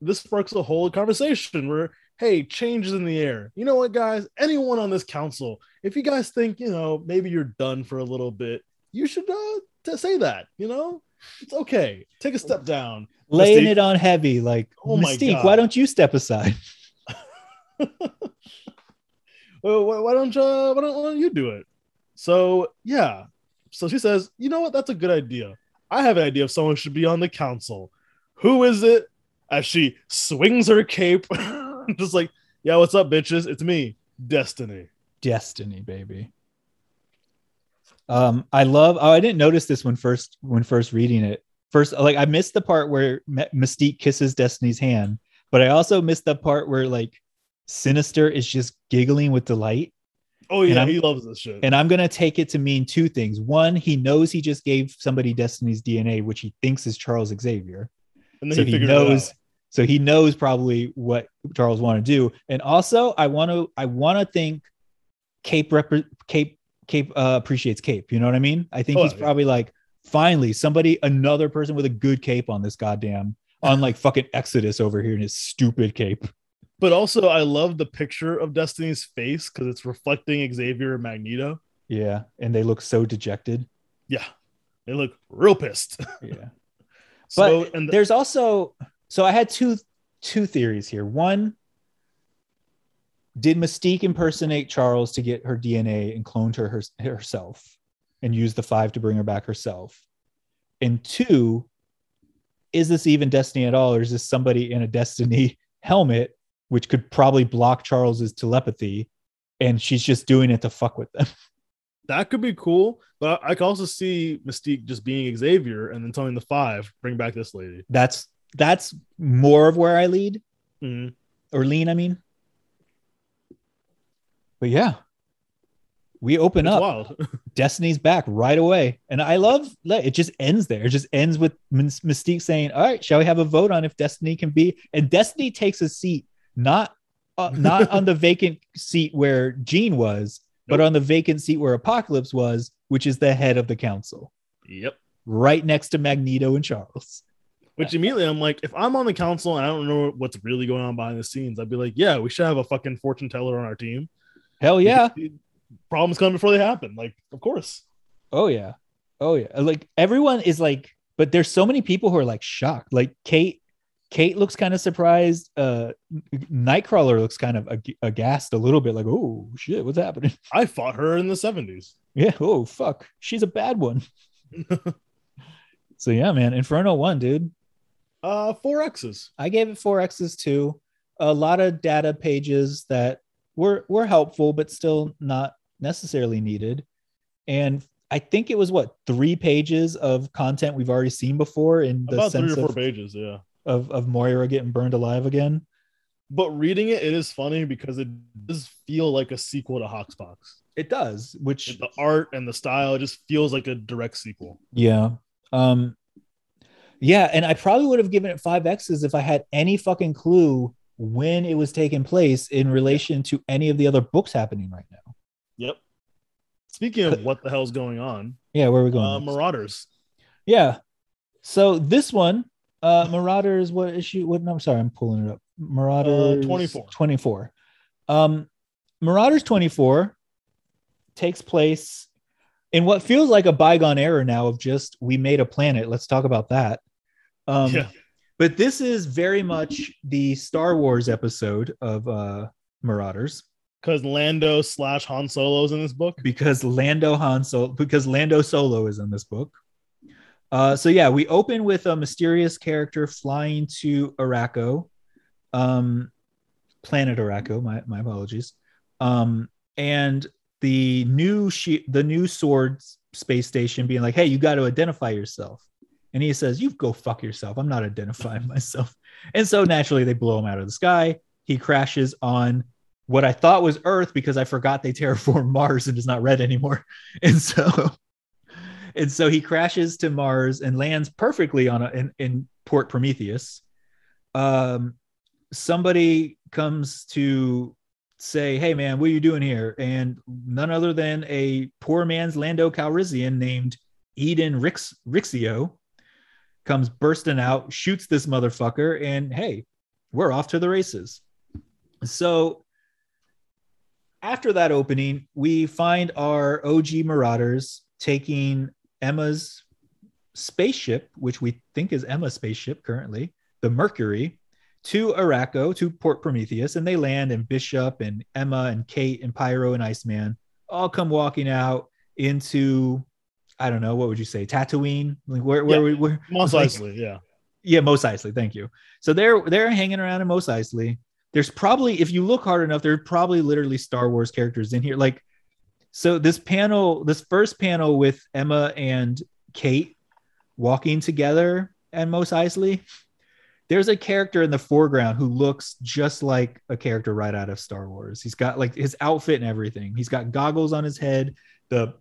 Speaker 2: this sparks a whole conversation where hey change is in the air you know what guys anyone on this council if you guys think you know maybe you're done for a little bit you should uh to say that you know it's okay take a step down
Speaker 3: laying
Speaker 2: Mystique.
Speaker 3: it on heavy. Like,
Speaker 2: Oh my God.
Speaker 3: why don't you step aside?
Speaker 2: well, why, why don't you why don't, why don't you do it so yeah so she says you know what that's a good idea i have an idea of someone should be on the council who is it as she swings her cape just like yeah what's up bitches it's me destiny
Speaker 3: Destiny, baby. Um, I love. Oh, I didn't notice this when first when first reading it. First, like I missed the part where Mystique kisses Destiny's hand, but I also missed the part where like Sinister is just giggling with delight.
Speaker 2: oh yeah he loves this shit
Speaker 3: And I'm gonna take it to mean two things. One, he knows he just gave somebody Destiny's DNA, which he thinks is Charles Xavier.
Speaker 2: and then
Speaker 3: so
Speaker 2: he,
Speaker 3: he knows so he knows probably what charles want to do and also i want to i want to think cape rep cape cape uh, appreciates cape you know what i mean? I think
Speaker 2: Oh,
Speaker 3: he's
Speaker 2: yeah.
Speaker 3: probably like finally somebody another person with a good cape on this goddamn on like fucking exodus over here in his stupid cape.
Speaker 2: But also i love the picture of destiny's face because it's reflecting xavier and magneto.
Speaker 3: Yeah and they look so dejected.
Speaker 2: Yeah they look real pissed.
Speaker 3: Yeah.
Speaker 2: So
Speaker 3: but
Speaker 2: and the,
Speaker 3: there's also so I had two two theories here. One, did Mystique impersonate Charles to get her DNA and clone her, her herself and use the five to bring her back herself? And two, is this even Destiny at all, or is this somebody in a Destiny helmet, which could probably block Charles's telepathy, and she's just doing it to fuck with them?
Speaker 2: that could be cool but i could also see mystique just being xavier and then telling the five bring back this lady
Speaker 3: That's that's more of where I lead
Speaker 2: Mhm.
Speaker 3: or lean. I mean, but yeah, we open
Speaker 2: it's
Speaker 3: up.
Speaker 2: wild
Speaker 3: Destiny's back right away, and I love it. Just ends there. It just ends with Mystique saying, "All right, shall we have a vote on if Destiny can be?" And Destiny takes a seat, not uh, not on the vacant seat where Jean was, but on the vacant seat where Apocalypse was, which is the head of the council,
Speaker 2: yep
Speaker 3: right next to Magneto and Charles.
Speaker 2: which immediately i'm like if i'm on the council and i don't know what's really going on behind the scenes i'd be like yeah we should have a fucking fortune teller on our team
Speaker 3: Hell yeah!
Speaker 2: problems come before they happen like of course
Speaker 3: Oh yeah. Oh yeah. Like everyone is like, but there's so many people who are like shocked. Like Kate, Kate looks kind of surprised. Uh Nightcrawler looks kind of ag- aghast a little bit, like, oh shit, what's happening?
Speaker 2: i fought her in the 70s
Speaker 3: Yeah, oh fuck. She's a bad one. so yeah, man. Inferno one, dude.
Speaker 2: uh four x's
Speaker 3: I gave it four X's too. A lot of data pages that were were helpful, but still not necessarily needed. And I think it was what three pages of content we've already seen before in the
Speaker 2: about three
Speaker 3: sense
Speaker 2: or four
Speaker 3: of,
Speaker 2: pages yeah
Speaker 3: of of Moira getting burned alive again.
Speaker 2: but reading it it is funny because it does feel like a sequel to Hoxpox.
Speaker 3: It does, which
Speaker 2: the art and the style it just feels like a direct sequel
Speaker 3: yeah, um, yeah, and I probably would have given it five X's if I had any fucking clue when it was taking place in relation to any of the other books happening right now.
Speaker 2: yep speaking of what the hell's going on
Speaker 3: Yeah, where are we going?
Speaker 2: uh, marauders
Speaker 3: Yeah. So this one, uh Marauders, what issue? What I'm sorry, I'm pulling it up. Marauders
Speaker 2: 24.
Speaker 3: 24. Um Marauders 24 takes place in what feels like a bygone era now of just we made a planet. Let's talk about that. Um
Speaker 2: yeah
Speaker 3: but this is very much the Star Wars episode of uh Marauders
Speaker 2: because lando slash han solo's in this book
Speaker 3: because Lando Han Solo because Lando Solo is in this book. Uh, so yeah, we open with a mysterious character flying to Arakko, um, planet Arakko. My my apologies. Um, and the new she- the new sword space station being like, "Hey, you got to identify yourself." And he says, "You go fuck yourself. I'm not identifying myself." And so naturally, they blow him out of the sky. He crashes on what I thought was Earth because I forgot they terraformed Mars and it's not red anymore. And so, and so he crashes to Mars and lands perfectly on a in, in Port Prometheus. Um, somebody comes to say, "Hey, man, what are you doing here?" And none other than a poor man's Lando Calrissian named Eden Rix- Rixio comes bursting out, shoots this motherfucker, and hey, we're off to the races. So after that opening, we find our OG Marauders taking Emma's spaceship, which we think is Emma's spaceship currently, the Mercury, to Arakko, to Port Prometheus, and they land, and Bishop and Emma and Kate and Pyro and Iceman all come walking out into, I don't know, what would you say, Tatooine? Like where, where,
Speaker 2: Yeah.
Speaker 3: we where,
Speaker 2: Mos
Speaker 3: like-
Speaker 2: Eisley, yeah.
Speaker 3: yeah, Mos Eisley. Thank you. So they're they're hanging around in Mos Eisley. There's probably, if you look hard enough, there's probably literally Star Wars characters in here. Like, so this panel, this first panel with Emma and Kate walking together and Mos Eisley, there's a character in the foreground who looks just like a character right out of Star Wars. He's got like his outfit and everything. He's got goggles on his head. The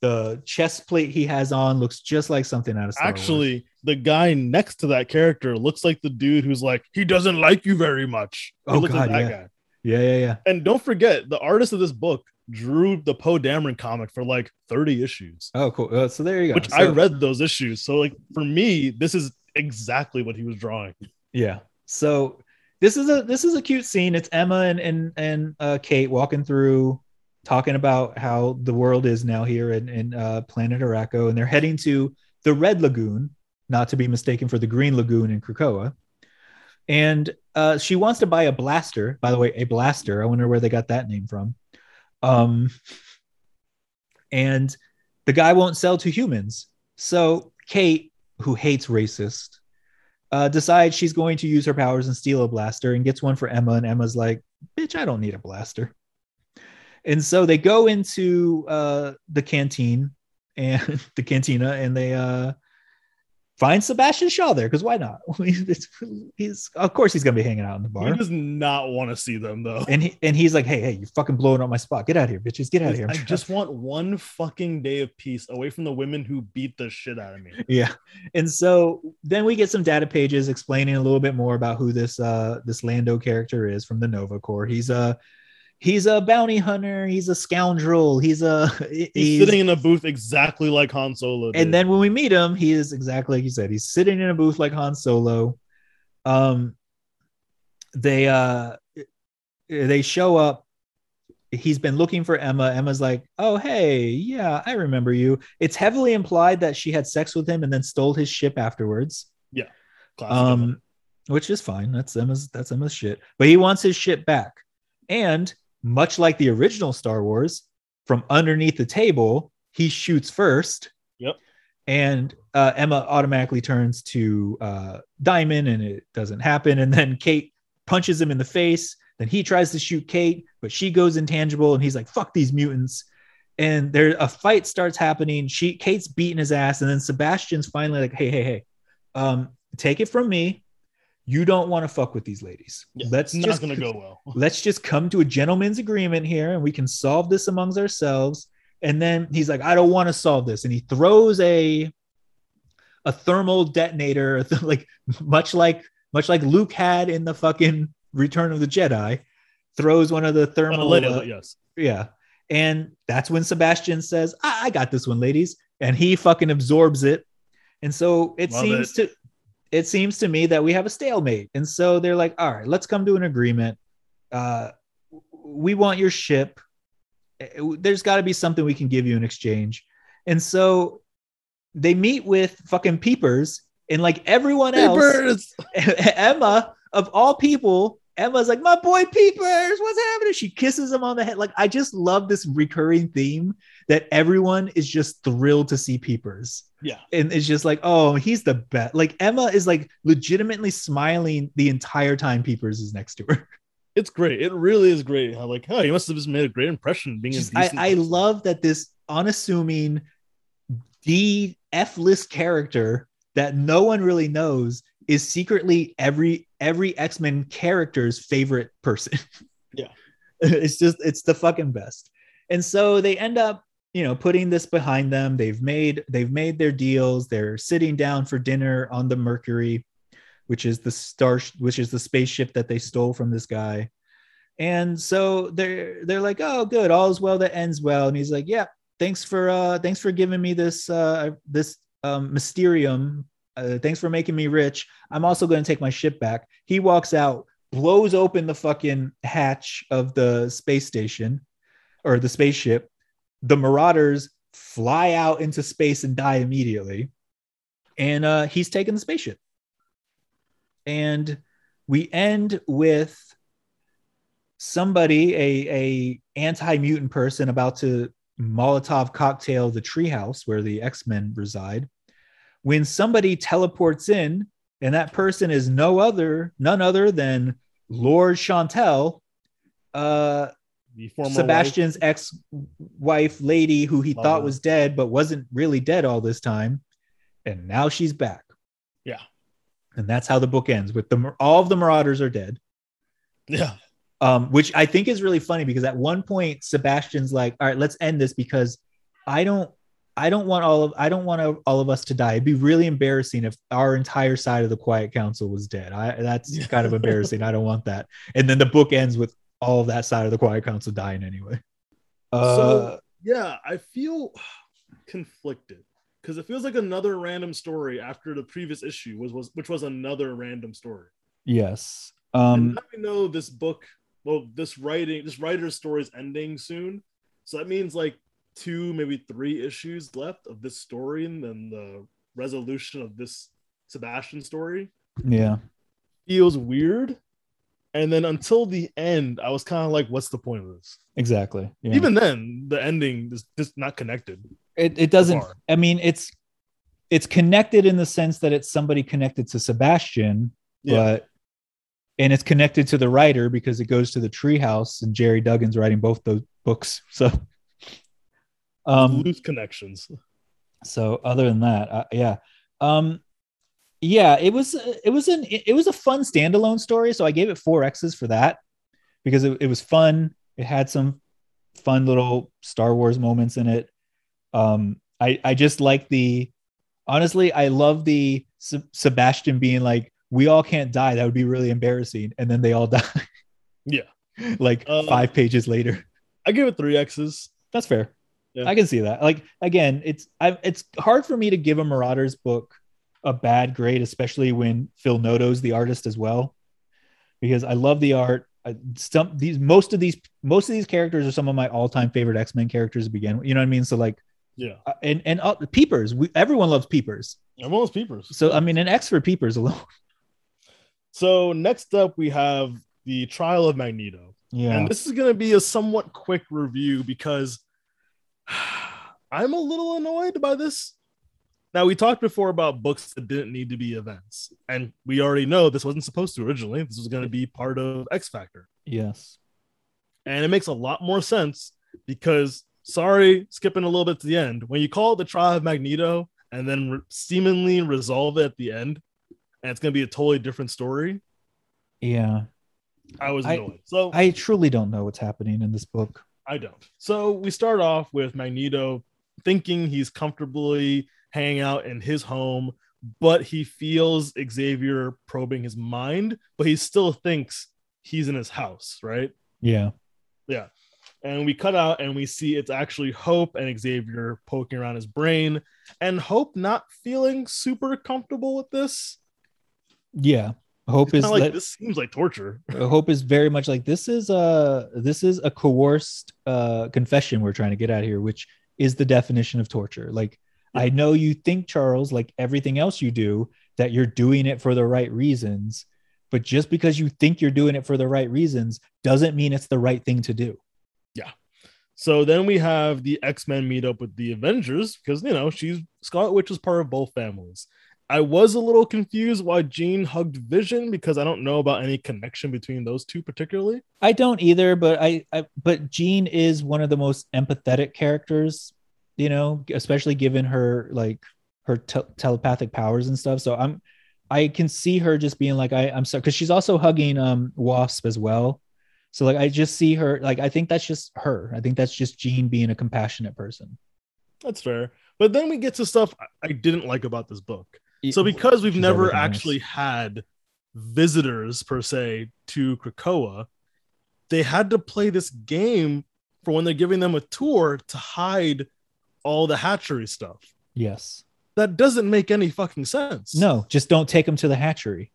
Speaker 3: the chest plate he has on looks just like something out of Star Wars.
Speaker 2: Actually, the guy next to that character looks like the dude who's like, he doesn't like you very much. He
Speaker 3: Oh,
Speaker 2: like
Speaker 3: God,
Speaker 2: that
Speaker 3: yeah.
Speaker 2: guy.
Speaker 3: Yeah, yeah, yeah.
Speaker 2: And don't forget, the artist of this book drew the Poe Dameron comic for like 30 issues,
Speaker 3: Oh, cool. Uh, so there you go.
Speaker 2: which
Speaker 3: So-
Speaker 2: I read those issues. So, like, for me, this is exactly what he was drawing.
Speaker 3: Yeah. So this is a this is a cute scene. It's Emma and and and uh, Kate walking through, talking about how the world is now here in in uh, Planet Arakko, and they're heading to the Red Lagoon, not to be mistaken for the Green Lagoon in Krakoa. And uh, she wants to buy a blaster. By the way, a blaster. I wonder where they got that name from. Um, and the guy won't sell to humans. So Kate, who hates racist, uh, decides she's going to use her powers and steal a blaster and gets one for Emma. And Emma's like, bitch, I don't need a blaster. And so they go into uh, the canteen and the cantina and they uh, find Sebastian Shaw there because why not? he's, he's of course he's gonna be hanging out in the bar.
Speaker 2: He does not want to see them, though.
Speaker 3: And he and he's like, hey, hey, you're fucking blowing up my spot. Get out of here, bitches. Get out of here.
Speaker 2: I just want one fucking day of peace away from the women who beat the shit out of me.
Speaker 3: yeah and so then we get some data pages explaining a little bit more about who this uh this lando character is from the nova corps he's a he's a bounty hunter. He's a scoundrel. He's a
Speaker 2: He's,
Speaker 3: he's,
Speaker 2: sitting in a booth exactly like Han Solo. did.
Speaker 3: and then when we meet him he is exactly like you said. He's sitting in a booth like han solo. Um they uh they show up. He's been looking for emma. Emma's like oh hey yeah i remember you. It's heavily implied that she had sex with him and then stole his ship afterwards. Yeah.
Speaker 2: Classic Emma.
Speaker 3: um which is fine. That's emma's that's emma's shit. But he wants his ship back. And much like the original star wars from underneath the table he shoots first.
Speaker 2: Yep.
Speaker 3: and uh, emma automatically turns to uh, diamond and it doesn't happen. And then kate punches him in the face. Then he tries to shoot kate but she goes intangible and he's like fuck these mutants. And there a fight starts happening. She kate's beating his ass. And then sebastian's finally like hey hey hey um take it from me you don't want to fuck with these ladies.
Speaker 2: Yeah,
Speaker 3: let's
Speaker 2: it's
Speaker 3: just
Speaker 2: not gonna go well.
Speaker 3: let's just come to a gentleman's agreement here and we can solve this amongst ourselves. And then he's like i don't want to solve this. And he throws a a thermal detonator like much like much like luke had in the fucking return of the jedi throws one of the thermal
Speaker 2: later,
Speaker 3: uh,
Speaker 2: yes.
Speaker 3: yeah. And that's when sebastian says I-, I got this one ladies. And he fucking absorbs it. And so it
Speaker 2: Love
Speaker 3: seems to it seems to me that we have a stalemate. And so they're like all right let's come to an agreement. Uh we want your ship. Eh, there's got to be something we can give you in exchange. And so they meet with fucking peepers and like everyone else! Emma, of all people, Emma's like, my boy Peepers, what's happening? She kisses him on the head. Like, I just love this recurring theme that everyone is just thrilled to see Peepers.
Speaker 2: Yeah.
Speaker 3: And it's just like, oh, he's the best. Like, Emma is like legitimately smiling the entire time Peepers is next to her.
Speaker 2: It's great. It really is great. How like, oh, you must have just made a great impression being
Speaker 3: Just- I love that this unassuming D F list character that no one really knows is secretly every every X-Men character's favorite person.
Speaker 2: Yeah.
Speaker 3: it's just it's the fucking best. And so they end up, you know, putting this behind them. They've made they've made their deals. They're sitting down for dinner on the Mercury, which is the star which is the spaceship that they stole from this guy. And so they're they're like, oh, good, All's well that ends well. And he's like, yeah, thanks for uh thanks for giving me this uh this um mysterium. Uh, thanks for making me rich. I'm also going to take my ship back. He walks out, blows open the fucking hatch of the space station or the spaceship. The Marauders fly out into space and die immediately. And uh, he's taking the spaceship. And we end with somebody, a, a anti-mutant person about to Molotov cocktail the treehouse where the X-Men reside. When somebody teleports in, and that person is no other, none other than Lourdes Chantel, uh, Sebastian's ex-wife lady who he
Speaker 2: Love
Speaker 3: thought
Speaker 2: her.
Speaker 3: was dead but wasn't really dead all this time and now she's back
Speaker 2: Yeah.
Speaker 3: and that's how the book ends with the all of the marauders are dead.
Speaker 2: Yeah.
Speaker 3: um, which i think is really funny because at one point sebastian's like all right let's end this because i don't i don't want all of i don't want all of us to die. It'd be really embarrassing if our entire side of the quiet council was dead. I that's kind of embarrassing. I don't want that. And then the book ends with all of that side of the quiet council dying anyway. Uh,
Speaker 2: So yeah, I feel conflicted because it feels like another random story after the previous issue was was which was another random story.
Speaker 3: yes.
Speaker 2: And
Speaker 3: um
Speaker 2: now know this book, well, this writing, this writer's story is ending soon, so that means like two, maybe three issues left of this story, and then the resolution of this Sebastian story
Speaker 3: yeah
Speaker 2: feels weird. And then until the end, I was kind of like, "What's the point of this?"
Speaker 3: exactly yeah.
Speaker 2: Even then, the ending is just not connected.
Speaker 3: it, it doesn't i mean it's it's connected in the sense that it's somebody connected to sebastian
Speaker 2: Yeah.
Speaker 3: but and it's connected to the writer because it goes to the treehouse and Gerry Duggan's writing both those books so um
Speaker 2: loose connections.
Speaker 3: so other than that uh, yeah um yeah it was it was an it was a fun standalone story so i gave it four x's for that because it, it was fun it had some fun little star wars moments in it um i i just like the honestly i love the Se- sebastian being like we all can't die that would be really embarrassing and then they all die
Speaker 2: Yeah.
Speaker 3: like
Speaker 2: Uh,
Speaker 3: five pages later
Speaker 2: I give it three X's.
Speaker 3: that's fair.
Speaker 2: Yeah.
Speaker 3: I can see that. Like again, it's I, it's hard for me to give a Marauders book a bad grade, especially when Phil Noto's the artist as well, because I love the art. I, some these most of these most of these characters are some of my all time favorite X Men characters to begin. with. You know what I mean? So like,
Speaker 2: Yeah.
Speaker 3: uh, and and uh, Peepers, we, everyone loves Peepers.
Speaker 2: Everyone was peepers.
Speaker 3: So I mean, an X for Peepers alone.
Speaker 2: So next up, we have the trial of Magneto.
Speaker 3: Yeah,
Speaker 2: And this is going to be a somewhat quick review because I'm a little annoyed by this. Now, we talked before about books that didn't need to be events. And we already know this wasn't supposed to originally. This was going to be part of X Factor.
Speaker 3: yes,
Speaker 2: And it makes a lot more sense because, sorry, skipping a little bit to the end, when you call it the trial of Magneto and then re- seemingly resolve it at the end, and it's going to be a totally different story,
Speaker 3: yeah.
Speaker 2: I was
Speaker 3: I-
Speaker 2: annoyed. so
Speaker 3: I truly don't know what's happening in this book.
Speaker 2: I don't. So we start off with Magneto thinking he's comfortably hanging out in his home, but he feels Xavier probing his mind, but he still thinks he's in his house, right?
Speaker 3: Yeah,
Speaker 2: Yeah. And we cut out and we see it's actually Hope and Xavier poking around his brain, and Hope not feeling super comfortable with this.
Speaker 3: yeah. Hope is
Speaker 2: like
Speaker 3: let-
Speaker 2: this seems like torture.
Speaker 3: hope is very much like this is a this is a coerced uh confession we're trying to get out here which is the definition of torture like i know you think charles like everything else you do that you're doing it for the right reasons but just because you think you're doing it for the right reasons doesn't mean it's the right thing to do Yeah.
Speaker 2: So then we have the X Men meet up with the Avengers because you know she's Scarlet Witch is part of both families. I was a little confused why Jean hugged Vision because I don't know about any connection between those two particularly.
Speaker 3: i don't either but I, I but jean is one of the most empathetic characters you know especially given her like her te- telepathic powers and stuff so i'm i can see her just being like I, i'm sorry because she's also hugging um wasp as well so like i just see her like i think that's just her i think that's just jean being a compassionate person
Speaker 2: That's fair. But then we get to stuff I didn't like about this book. So because we've never actually had visitors per se to Krakoa, they had to play this game for when they're giving them a tour to hide all the hatchery stuff.
Speaker 3: Yes.
Speaker 2: That doesn't make any fucking sense.
Speaker 3: No, just don't take them to the hatchery.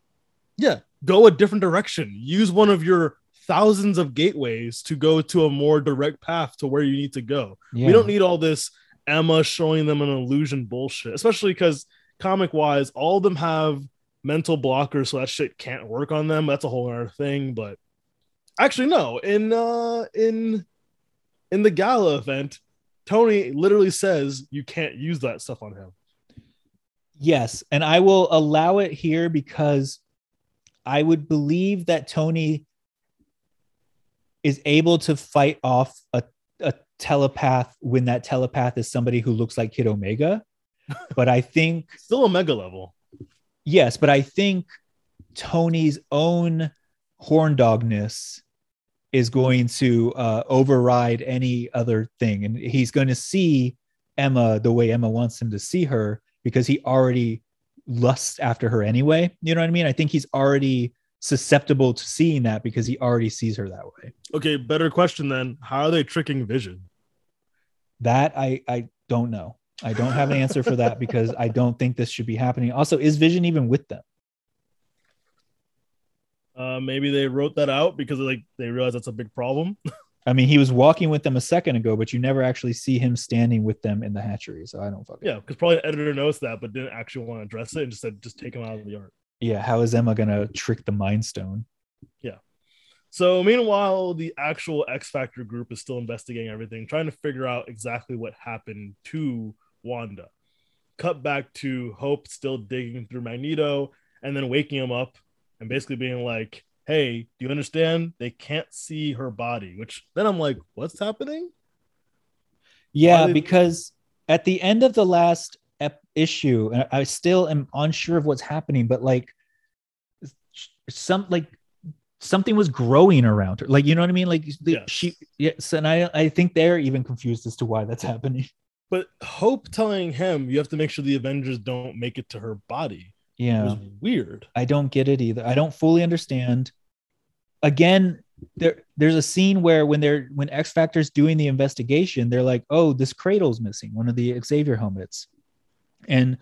Speaker 2: Yeah, go a different direction. Use one of your thousands of gateways to go to a more direct path to where you need to go.
Speaker 3: Yeah.
Speaker 2: We don't need all this Emma showing them an illusion bullshit, especially because comic wise, all of them have mental blockers, so that shit can't work on them. That's a whole other thing. But actually, no, in uh in in the gala event, Tony literally says you can't use that stuff on him.
Speaker 3: Yes, and I will allow it here because I would believe that Tony is able to fight off a, a telepath when that telepath is somebody who looks like Kid Omega. But I think
Speaker 2: Still a mega level.
Speaker 3: yes, but I think Tony's own horn dogness is going to uh, override any other thing, and he's going to see Emma the way Emma wants him to see her because he already lusts after her anyway. You know what I mean? I think he's already susceptible to seeing that because he already sees her that way.
Speaker 2: Okay, better question then. How are they tricking Vision?
Speaker 3: That I I don't know. I don't have an answer for that because I don't think this should be happening. Also, is Vision even with them?
Speaker 2: Uh, maybe they wrote that out because like they realize that's a big problem.
Speaker 3: I mean, he was walking with them a second ago, but you never actually see him standing with them in the hatchery. So I don't fucking
Speaker 2: yeah, because probably the editor noticed that, but didn't actually want to address it and just said just take him out of the art.
Speaker 3: Yeah, how is Emma gonna trick the Mind Stone? Yeah.
Speaker 2: So meanwhile, the actual X Factor group is still investigating everything, trying to figure out exactly what happened to Wanda. Cut back to Hope still digging through Magneto and then waking him up and basically being like, Hey, do you understand? They can't see her body, which then I'm like, what's happening?
Speaker 3: Yeah, because at the end of the last ep- issue, and I still am unsure of what's happening, but like some like something was growing around her. Like you know what I mean? Like
Speaker 2: Yes.
Speaker 3: she yes, and I I think they're even confused as to why that's happening.
Speaker 2: But Hope telling him you have to make sure the Avengers don't make it to her body
Speaker 3: Yeah.
Speaker 2: was weird.
Speaker 3: I don't get it either. I don't fully understand. Again, there there's a scene where when they're when X Factor's doing the investigation, they're like, "Oh, this cradle's missing, one of the Xavier helmets," and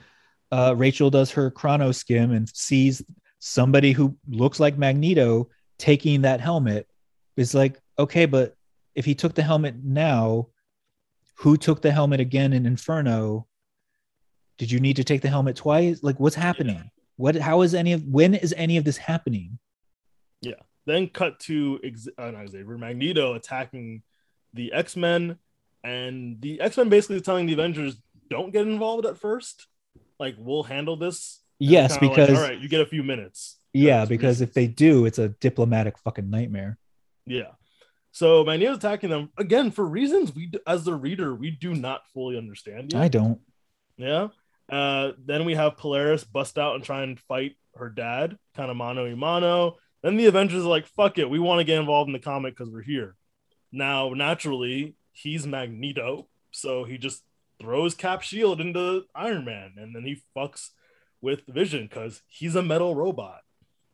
Speaker 3: uh, Rachel does her chrono skim and sees somebody who looks like Magneto taking that helmet. It's like, okay, but if he took the helmet now, who took the helmet again in Inferno? Did you need to take the helmet twice? Like, what's happening? What? How is any of? When is any of this happening? Yeah.
Speaker 2: Then cut to Ex- uh, not Xavier Magneto attacking the X Men, and the X Men basically telling the Avengers don't get involved at first. Like we'll handle this.
Speaker 3: Yes,
Speaker 2: kinda like,
Speaker 3: because
Speaker 2: all right, you get a few minutes.
Speaker 3: yeah, because if they do, it's a diplomatic fucking nightmare.
Speaker 2: yeah. So Magneto's attacking them again for reasons we, as the reader, we do not fully understand. Yet.
Speaker 3: I don't.
Speaker 2: Yeah. Uh, then we have Polaris bust out and try and fight her dad, kind of mano a mano. Then the Avengers are like, fuck it, we want to get involved in the comic because we're here. Now, naturally, he's Magneto, so he just throws Cap Shield into Iron Man, and then he fucks with Vision because he's a metal robot.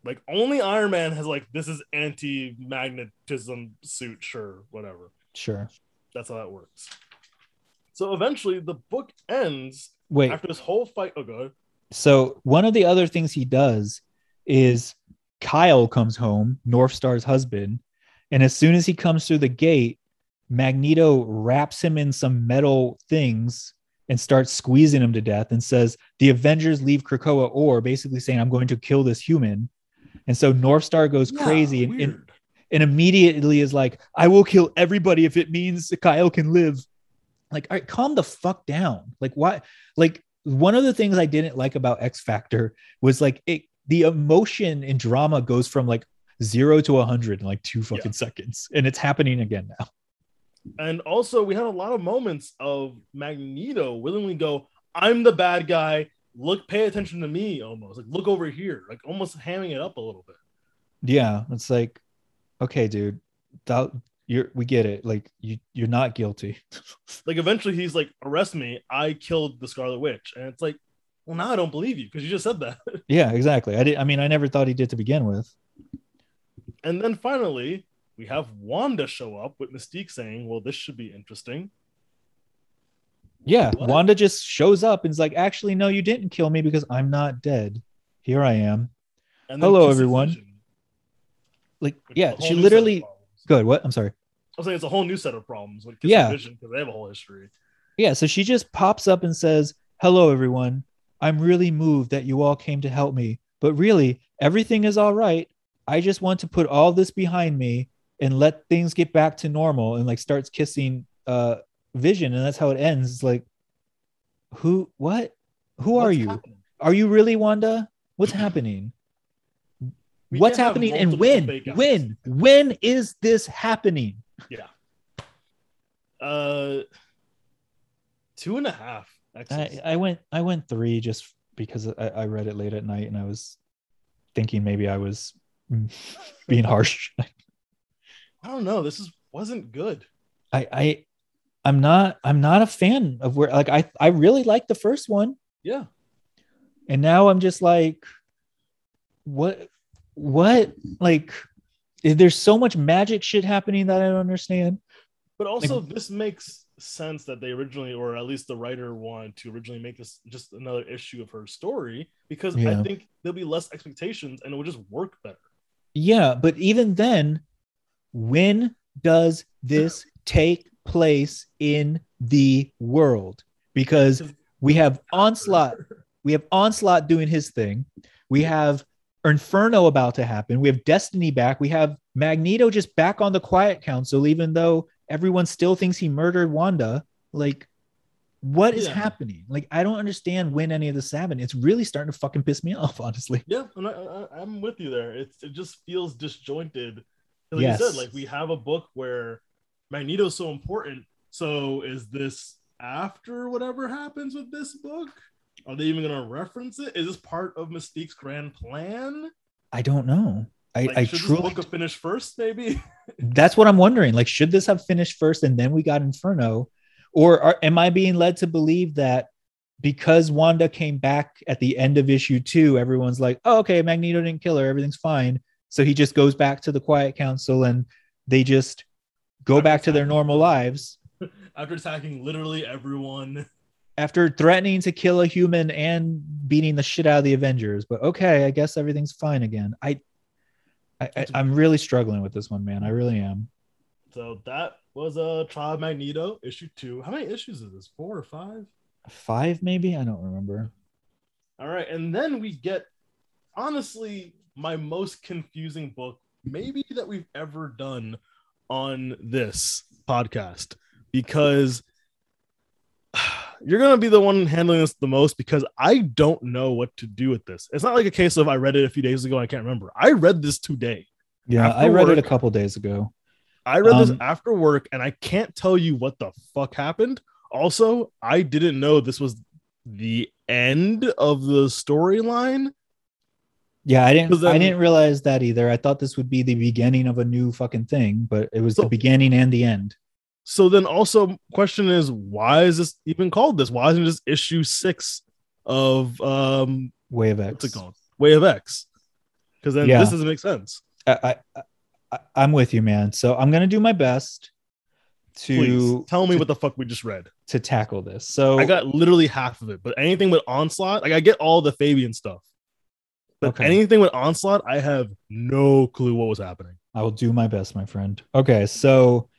Speaker 2: Like only Iron Man has like this is anti-magnetism suit, sure, whatever.
Speaker 3: Sure.
Speaker 2: That's how that works. So eventually, the book ends
Speaker 3: Wait.
Speaker 2: after this whole fight. Oh, god.
Speaker 3: So one of the other things he does is Kyle comes home, North Star's husband, and as soon as he comes through the gate, Magneto wraps him in some metal things and starts squeezing him to death and says, "The Avengers leave Krakoa or basically saying I'm going to kill this human." And so North Star goes crazy and, and, and immediately is like, "I will kill everybody if it means Kyle can live." Like, all right, calm the fuck down. Like, why? Like, one of the things I didn't like about X Factor was like it. The emotion and drama goes from like zero to a hundred in like two fucking seconds, and it's happening again now.
Speaker 2: and also, we had a lot of moments of Magneto willingly go, "I'm the bad guy. Look, pay attention to me." Almost like look over here, like almost hamming it up a little bit.
Speaker 3: Yeah, it's like, okay, dude, that, you're we get it. Like, you you're not guilty.
Speaker 2: Like eventually, he's like, "Arrest me! I killed the Scarlet Witch," and it's like, "Well, now I don't believe you because you just said that."
Speaker 3: yeah, exactly. I did. I mean, I never thought he did to begin with.
Speaker 2: And then finally, we have Wanda show up with Mystique saying, "Well, this should be interesting."
Speaker 3: Yeah,
Speaker 2: What?
Speaker 3: Wanda just shows up and is like, actually, no, you didn't kill me because I'm not dead. Here I am.
Speaker 2: And
Speaker 3: Hello, everyone.
Speaker 2: Vision,
Speaker 3: Like, yeah, she
Speaker 2: new set of
Speaker 3: literally. Good. What? I'm sorry.
Speaker 2: I was saying it's a whole new set of problems with
Speaker 3: Yeah.
Speaker 2: Vision because they have a whole history.
Speaker 3: Yeah, so she just pops up and says, Hello, everyone. I'm really moved that you all came to help me, but really, everything is all right. I just want to put all this behind me and let things get back to normal and like starts kissing uh Vision. And that's how it ends. It's like, who, what? Who are
Speaker 2: What's
Speaker 3: you?
Speaker 2: happening?
Speaker 3: Are you really Wanda? What's happening?
Speaker 2: We
Speaker 3: What's happening and when? When? When is this happening?
Speaker 2: Yeah uh, two and a half.
Speaker 3: I, I went I went three just because I, I read it late at night and I was thinking maybe I was being harsh.
Speaker 2: I don't know. This is wasn't good.
Speaker 3: I I I'm not I'm not a fan of where like I I really like the first one
Speaker 2: Yeah.
Speaker 3: and now I'm just like what what like there's so much magic shit happening that I don't understand.
Speaker 2: But also, this makes sense that they originally, or at least the writer wanted to originally make this just another issue of her story because
Speaker 3: Yeah.
Speaker 2: I think there'll be less expectations and it will just work better.
Speaker 3: Yeah, but even then, when does this take place in the world? Because we have Onslaught, we have Onslaught doing his thing. We have Inferno about to happen. We have Destiny back. We have Magneto just back on the Quiet Council, even though everyone still thinks he murdered Wanda. Like, what is
Speaker 2: Yeah.
Speaker 3: happening? Like, I don't understand when any of this happened. It's really starting to fucking piss me off, honestly.
Speaker 2: Yeah, I, I, I'm with you there. It's it just feels disjointed. Like
Speaker 3: Yes.
Speaker 2: you said, like we have a book where Magneto's so important. So is this after whatever happens with this book? Are they even gonna reference it? Is this part of Mystique's grand plan?
Speaker 3: I don't know. I,
Speaker 2: Like,
Speaker 3: I
Speaker 2: should
Speaker 3: truly
Speaker 2: this book have finished first, maybe?
Speaker 3: that's what I'm wondering. Like, should this have finished first and then we got Inferno? Or are, am I being led to believe that because Wanda came back at the end of issue two, everyone's like, oh, okay, Magneto didn't kill her. Everything's fine. So he just goes back to the Quiet Council and they just go back to their normal lives
Speaker 2: After attacking literally everyone.
Speaker 3: after threatening to kill a human and beating the shit out of the Avengers. But okay, I guess everything's fine again. I, I, I I'm really struggling with this one, man. I really am.
Speaker 2: So that was uh, a Trial of Magneto issue two. How many issues is this? Four or five?
Speaker 3: Five, maybe? I don't remember.
Speaker 2: All right, and then we get honestly my most confusing book maybe that we've ever done on this podcast because you're going to be the one handling this the most because I don't know what to do with this. It's not like a case of I read it a few days ago I can't remember. I read this today.
Speaker 3: Yeah,
Speaker 2: After
Speaker 3: I read it a couple days ago.
Speaker 2: I read this
Speaker 3: Um,
Speaker 2: after work and I can't tell you what the fuck happened. Also, I didn't know this was the end of the storyline.
Speaker 3: Yeah, I didn't.
Speaker 2: 'Cause
Speaker 3: I didn't realize that either. I thought this would be the beginning of a new fucking thing, but it was the beginning and the end.
Speaker 2: So then also question is why is this even called this? Why isn't this issue six of um
Speaker 3: Way of X?
Speaker 2: what's it called? Way of X. Because then
Speaker 3: Yeah.
Speaker 2: this doesn't make sense.
Speaker 3: I, I, I, I'm with you, man. So I'm gonna do my best to
Speaker 2: Please tell me
Speaker 3: to,
Speaker 2: what the fuck we just read.
Speaker 3: to tackle this. So
Speaker 2: I got literally half of it, but anything with onslaught, like I get all the Fabian stuff. But
Speaker 3: Okay.
Speaker 2: anything with onslaught, I have no clue what was happening.
Speaker 3: I will do my best, my friend. Okay, so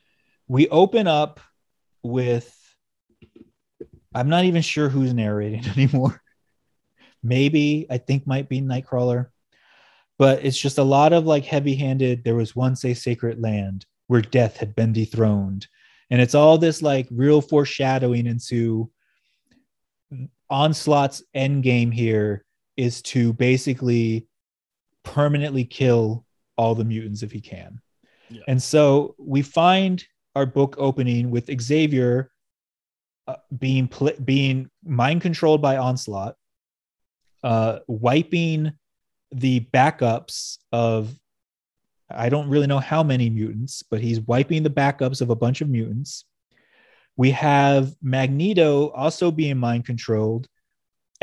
Speaker 3: we open up with I'm not even sure who's narrating anymore. Maybe I think might be Nightcrawler, but it's just a lot of like heavy-handed. There was once a sacred land where death had been dethroned, and it's all this like real foreshadowing into Onslaught's end game here is to basically permanently kill all the mutants if he can.
Speaker 2: Yeah.
Speaker 3: And so we find our book opening with Xavier uh, being pl- being mind controlled by Onslaught, uh, wiping the backups of I don't really know how many mutants, but he's wiping the backups of a bunch of mutants. We have Magneto also being mind controlled.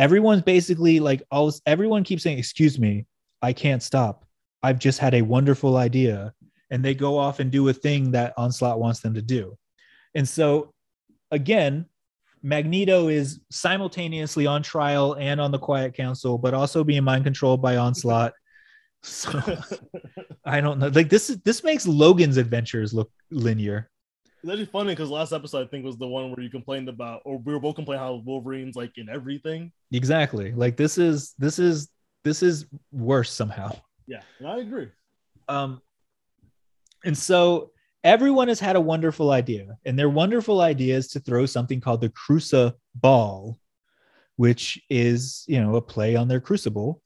Speaker 3: Everyone's basically like all everyone keeps saying, "Excuse me, I can't stop. I've just had a wonderful idea." and they go off and do a thing that Onslaught wants them to do. And so, again, Magneto is simultaneously on trial and on the Quiet Council, but also being mind controlled by Onslaught. So I don't know. Like this is this makes Logan's adventures look linear.
Speaker 2: It's actually funny because last episode I think was the one where you complained about, or we were both complaining how Wolverine's like in everything.
Speaker 3: Exactly. Like this is this is this is worse somehow.
Speaker 2: Yeah, I agree.
Speaker 3: Um, and so everyone has had a wonderful idea, and their wonderful idea is to throw something called the Crucia Ball, which is you know a play on their Crucible.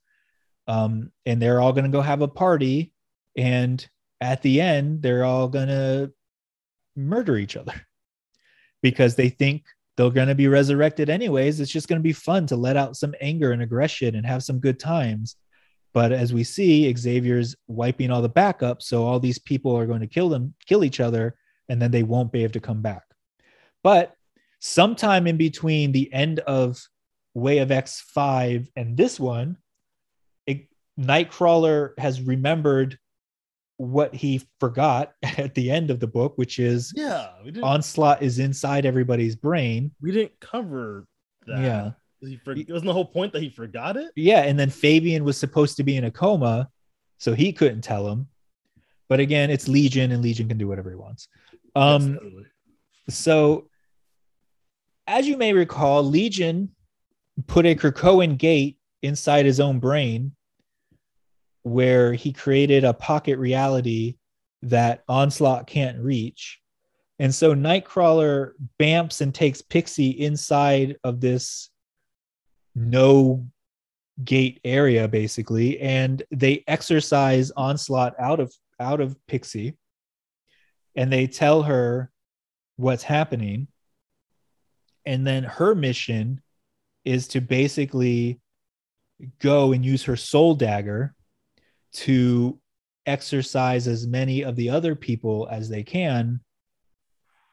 Speaker 3: Um, and they're all going to go have a party, and at the end, they're all going to murder each other because they think they're going to be resurrected anyways. It's just going to be fun to let out some anger and aggression and have some good times. But as we see, Xavier's wiping all the backup, so all these people are going to kill them, kill each other, and then they won't be able to come back. But sometime in between the end of Way of X5 and this one, it, Nightcrawler has remembered what he forgot at the end of the book, which is
Speaker 2: Yeah, we didn't.
Speaker 3: Onslaught is inside everybody's brain.
Speaker 2: we didn't cover that.
Speaker 3: Yeah.
Speaker 2: He for, wasn't the whole point that he forgot it.
Speaker 3: Yeah, and then Fabian was supposed to be in a coma, so he couldn't tell him. But again, it's Legion, and Legion can do whatever he wants. Um,
Speaker 2: Absolutely.
Speaker 3: so, as you may recall, Legion put a Krakoan gate inside his own brain, where he created a pocket reality that Onslaught can't reach. And so Nightcrawler bamps and takes Pixie inside of this no gate area basically and they exercise onslaught out of out of Pixie and they tell her what's happening and then her mission is to basically go and use her soul dagger to exercise as many of the other people as they can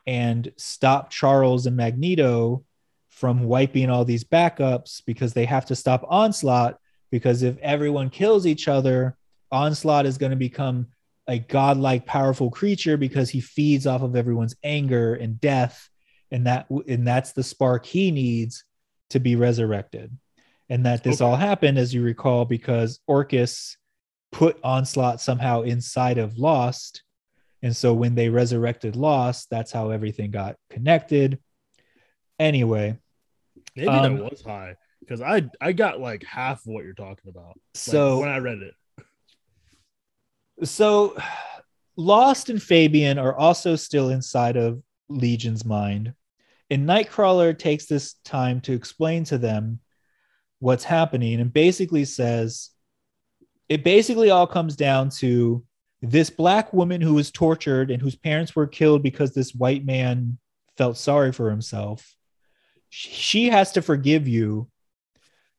Speaker 3: and stop Charles and Magneto from wiping all these backups because they have to stop Onslaught. Because if everyone kills each other, Onslaught is going to become a godlike, powerful creature because he feeds off of everyone's anger and death, and that and that's the spark he needs to be resurrected. And that this
Speaker 2: Okay.
Speaker 3: all happened, as you recall, because Orchis put Onslaught somehow inside of Lost. And so when they resurrected Lost, that's how everything got connected. Anyway,
Speaker 2: Maybe
Speaker 3: um,
Speaker 2: that was high because I I got like half of what you're talking about. Like,
Speaker 3: so
Speaker 2: when I read it,
Speaker 3: so Lost and Fabian are also still inside of Legion's mind. And Nightcrawler takes this time to explain to them what's happening and basically says it basically all comes down to this black woman who was tortured and whose parents were killed because this white man felt sorry for himself. She- has to forgive you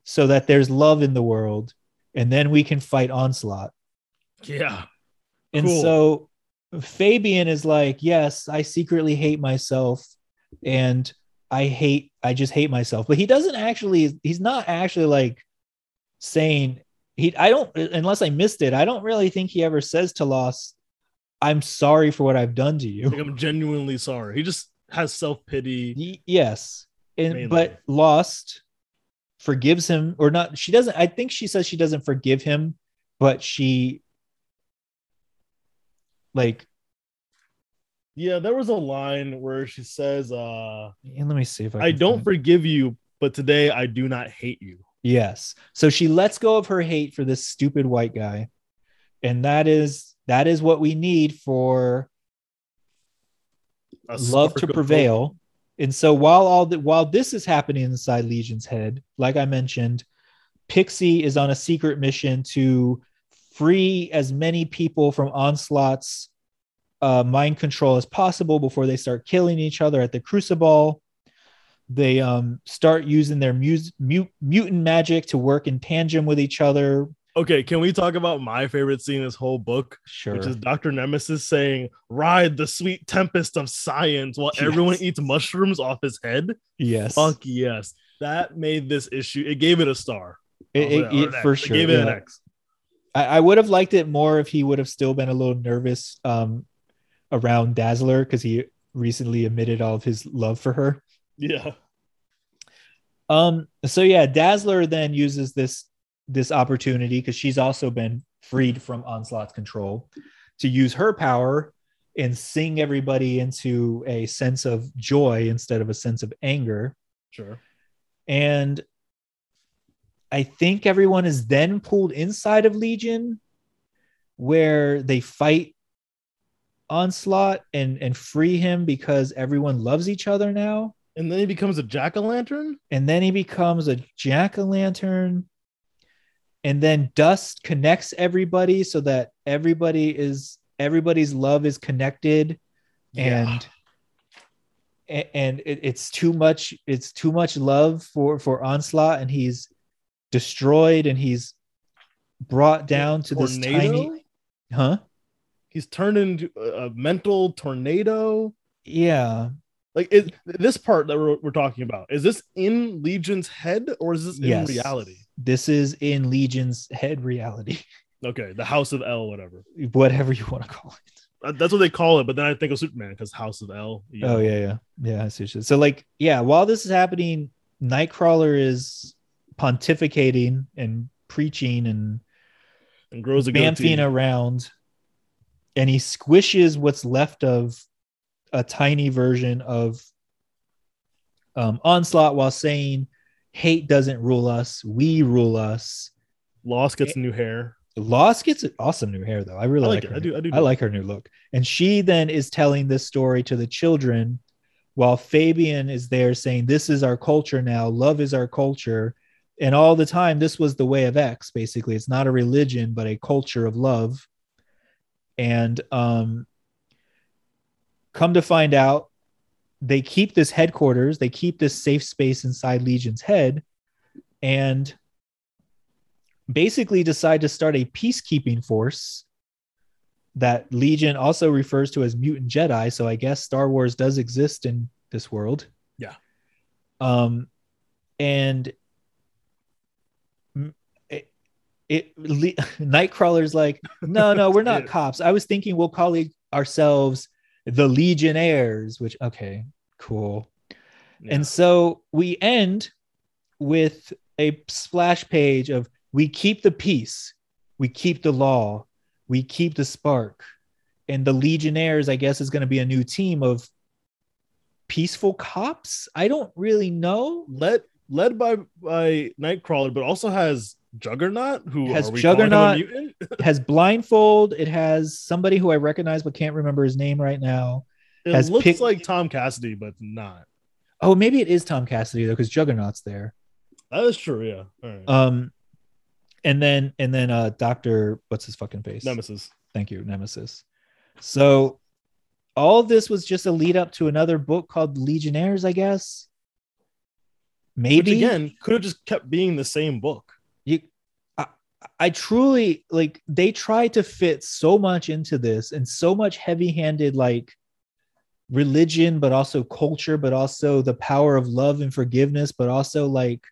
Speaker 3: so that there's love in the world and then we can fight onslaught.
Speaker 2: yeah,
Speaker 3: And
Speaker 2: Cool.
Speaker 3: so Fabian is like, Yes, I secretly hate myself and I hate, I just hate myself. But he doesn't actually, he's not actually like saying, he, I don't, unless I missed it, I don't really think he ever says to Lost, I'm sorry for what I've done to you.
Speaker 2: like I'm genuinely sorry. He just has self pity.
Speaker 3: Y- yes. And,
Speaker 2: Mainly.
Speaker 3: but Lost forgives him or not. She doesn't, I think she says she doesn't forgive him, but she, like,
Speaker 2: Yeah, there was a line where she says, "Uh,
Speaker 3: and let me see if I,
Speaker 2: I don't
Speaker 3: find-
Speaker 2: forgive you, but today I do not hate you."
Speaker 3: Yes. So she lets go of her hate for this stupid white guy. And that is that is what we need for
Speaker 2: A
Speaker 3: love to prevail. And so while all the while this is happening inside Legion's head, like I mentioned, Pixie is on a secret mission to free as many people from Onslaught's uh, mind control as possible before they start killing each other at the Crucible. They um, start using their mus- mut- mutant magic to work in tandem with each other.
Speaker 2: Okay, can we talk about my favorite scene in this whole book,
Speaker 3: Sure.
Speaker 2: which is Doctor Nemesis saying, "Ride the sweet tempest of science," while everyone eats mushrooms off his head.
Speaker 3: yes.
Speaker 2: Fuck yes, that made this issue. It gave it a star.
Speaker 3: It- it- it-
Speaker 2: an X.
Speaker 3: for
Speaker 2: It
Speaker 3: sure.
Speaker 2: gave it an
Speaker 3: yeah.
Speaker 2: X.
Speaker 3: I, I would have liked it more if he would have still been a little nervous um, around Dazzler because he recently admitted all of his love for her.
Speaker 2: Yeah.
Speaker 3: Um. So yeah, Dazzler then uses this this opportunity because she's also been freed from Onslaught's control to use her power and sing everybody into a sense of joy instead of a sense of anger.
Speaker 2: Sure.
Speaker 3: And I think everyone is then pulled inside of Legion where they fight Onslaught and and free him because everyone loves each other now.
Speaker 2: And then he becomes a jack o' lantern.
Speaker 3: And then he becomes a jack-o'-lantern. And then Dust connects everybody so that everybody is everybody's love is connected and and it, it's too much it's too much love for for onslaught and he's destroyed and he's brought down to this tiny huh
Speaker 2: He's turned into a mental tornado.
Speaker 3: yeah
Speaker 2: Like is this part that we're, we're talking about, is this in Legion's head or is this in
Speaker 3: Yes.
Speaker 2: reality?
Speaker 3: this is in legion's head reality
Speaker 2: Okay, the House of L, whatever.
Speaker 3: whatever you want to call it
Speaker 2: Uh, That's what they call it, but then I think of Superman because House of L. you
Speaker 3: Oh yeah, yeah, yeah. I see So like, yeah, while this is happening, Nightcrawler is pontificating and preaching and
Speaker 2: and grows a
Speaker 3: bamfing around, and he squishes what's left of a tiny version of um, onslaught while saying, "Hate doesn't rule us; we rule us."
Speaker 2: Lost gets new hair.
Speaker 3: Lost gets awesome new hair though. I really
Speaker 2: I
Speaker 3: like,
Speaker 2: like it.
Speaker 3: her.
Speaker 2: I do. I do.
Speaker 3: I like her new look. And she then is telling this story to the children while Fabian is there saying, This is our culture now. Love is our culture. And all the time, this was the way of X, basically. It's not a religion, but a culture of love. And um, come to find out, they keep this headquarters, they keep this safe space inside Legion's head, and basically decide to start a peacekeeping force that Legion also refers to as mutant Jedi. So I guess Star Wars does exist in this world.
Speaker 2: Yeah.
Speaker 3: Um, and it, it Le- Nightcrawler's like, no, no, we're not cops. I was thinking we'll call it ourselves the Legionnaires, which okay, cool.
Speaker 2: Yeah.
Speaker 3: And so we end with a splash page of we keep the peace, we keep the law, we keep the spark. And the Legionnaires, I guess, is going to be a new team of peaceful cops. I don't really know.
Speaker 2: led led by by Nightcrawler, but also has Juggernaut, who
Speaker 3: Has
Speaker 2: are we calling a
Speaker 3: Juggernaut. has blindfold. It has somebody who I recognize but can't remember his name right now.
Speaker 2: It
Speaker 3: has
Speaker 2: looks
Speaker 3: pick-
Speaker 2: like Tom Cassidy, but not.
Speaker 3: Oh, maybe it is Tom Cassidy though, because Juggernaut's there.
Speaker 2: That is true. Yeah. All right.
Speaker 3: Um, and then and then uh, Doctor, what's his fucking face?
Speaker 2: Nemesis.
Speaker 3: Thank you, Nemesis. So all this was just a lead up to another book called Legionnaires, I guess. Maybe
Speaker 2: Which again could have just kept being the same book.
Speaker 3: I, truly like they try to fit so much into this and so much heavy-handed like religion but also culture but also the power of love and forgiveness but also like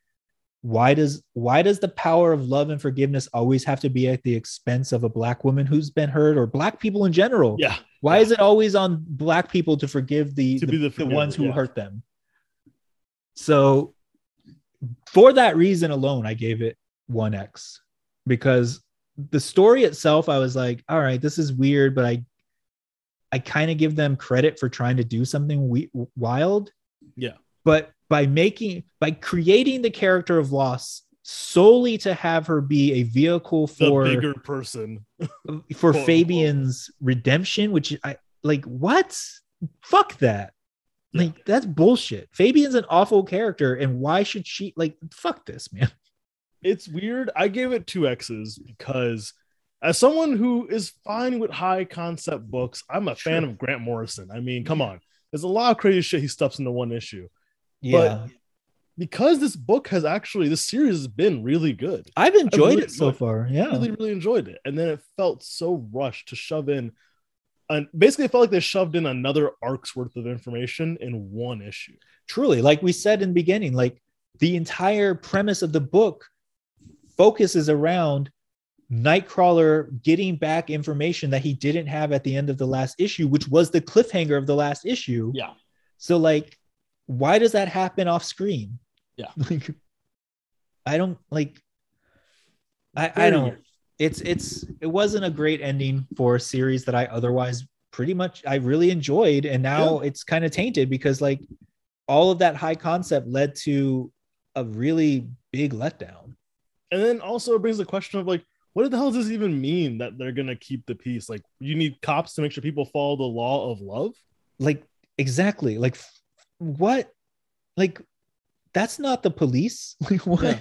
Speaker 3: why does why does the power of love and forgiveness always have to be at the expense of a black woman who's been hurt or black people in general
Speaker 2: Yeah.
Speaker 3: why
Speaker 2: Yeah.
Speaker 3: is it always on black people to forgive the
Speaker 2: To
Speaker 3: the,
Speaker 2: the
Speaker 3: the ones who
Speaker 2: yeah.
Speaker 3: hurt them? So for that reason alone, I gave it one X because the story itself, I was like, all right, this is weird, but I I kind of give them credit for trying to do something we- wild.
Speaker 2: Yeah.
Speaker 3: But by making by creating the character of Lost solely to have her be a vehicle
Speaker 2: The
Speaker 3: for
Speaker 2: bigger person.
Speaker 3: for
Speaker 2: Quote,
Speaker 3: Fabian's redemption, which I like what? Fuck that.
Speaker 2: Yeah.
Speaker 3: Like that's bullshit. Fabian's an awful character, and why should she like fuck this, man?
Speaker 2: It's weird. I gave it two X's because as someone who is fine with high concept books, I'm a fan
Speaker 3: Sure.
Speaker 2: of Grant Morrison. I mean, come on. There's a lot of crazy shit he stuffs into one issue.
Speaker 3: Yeah.
Speaker 2: Because this book has actually this series has been really good.
Speaker 3: I've enjoyed
Speaker 2: really
Speaker 3: it so
Speaker 2: enjoyed
Speaker 3: far. Yeah.
Speaker 2: really, really enjoyed it. And then it felt so rushed to shove in and basically it felt like they shoved in another arc's worth of information in one issue.
Speaker 3: Truly, like we said in the beginning, like the entire premise of the book focuses around Nightcrawler getting back information that he didn't have at the end of the last issue, which was the cliffhanger of the last issue.
Speaker 2: Yeah.
Speaker 3: So like, why does that happen off screen?
Speaker 2: Yeah.
Speaker 3: Like, I don't like. I I don't. It's it's it wasn't a great ending for a series that I otherwise pretty much I really enjoyed, and now it's kind of tainted because like all of that high concept led to a really big letdown.
Speaker 2: And then also it brings the question of like, what the hell does this even mean that they're gonna keep the peace? Like, you need cops to make sure people follow the law of love.
Speaker 3: Like exactly, like what? Like that's not the police. Like what?
Speaker 2: Yeah.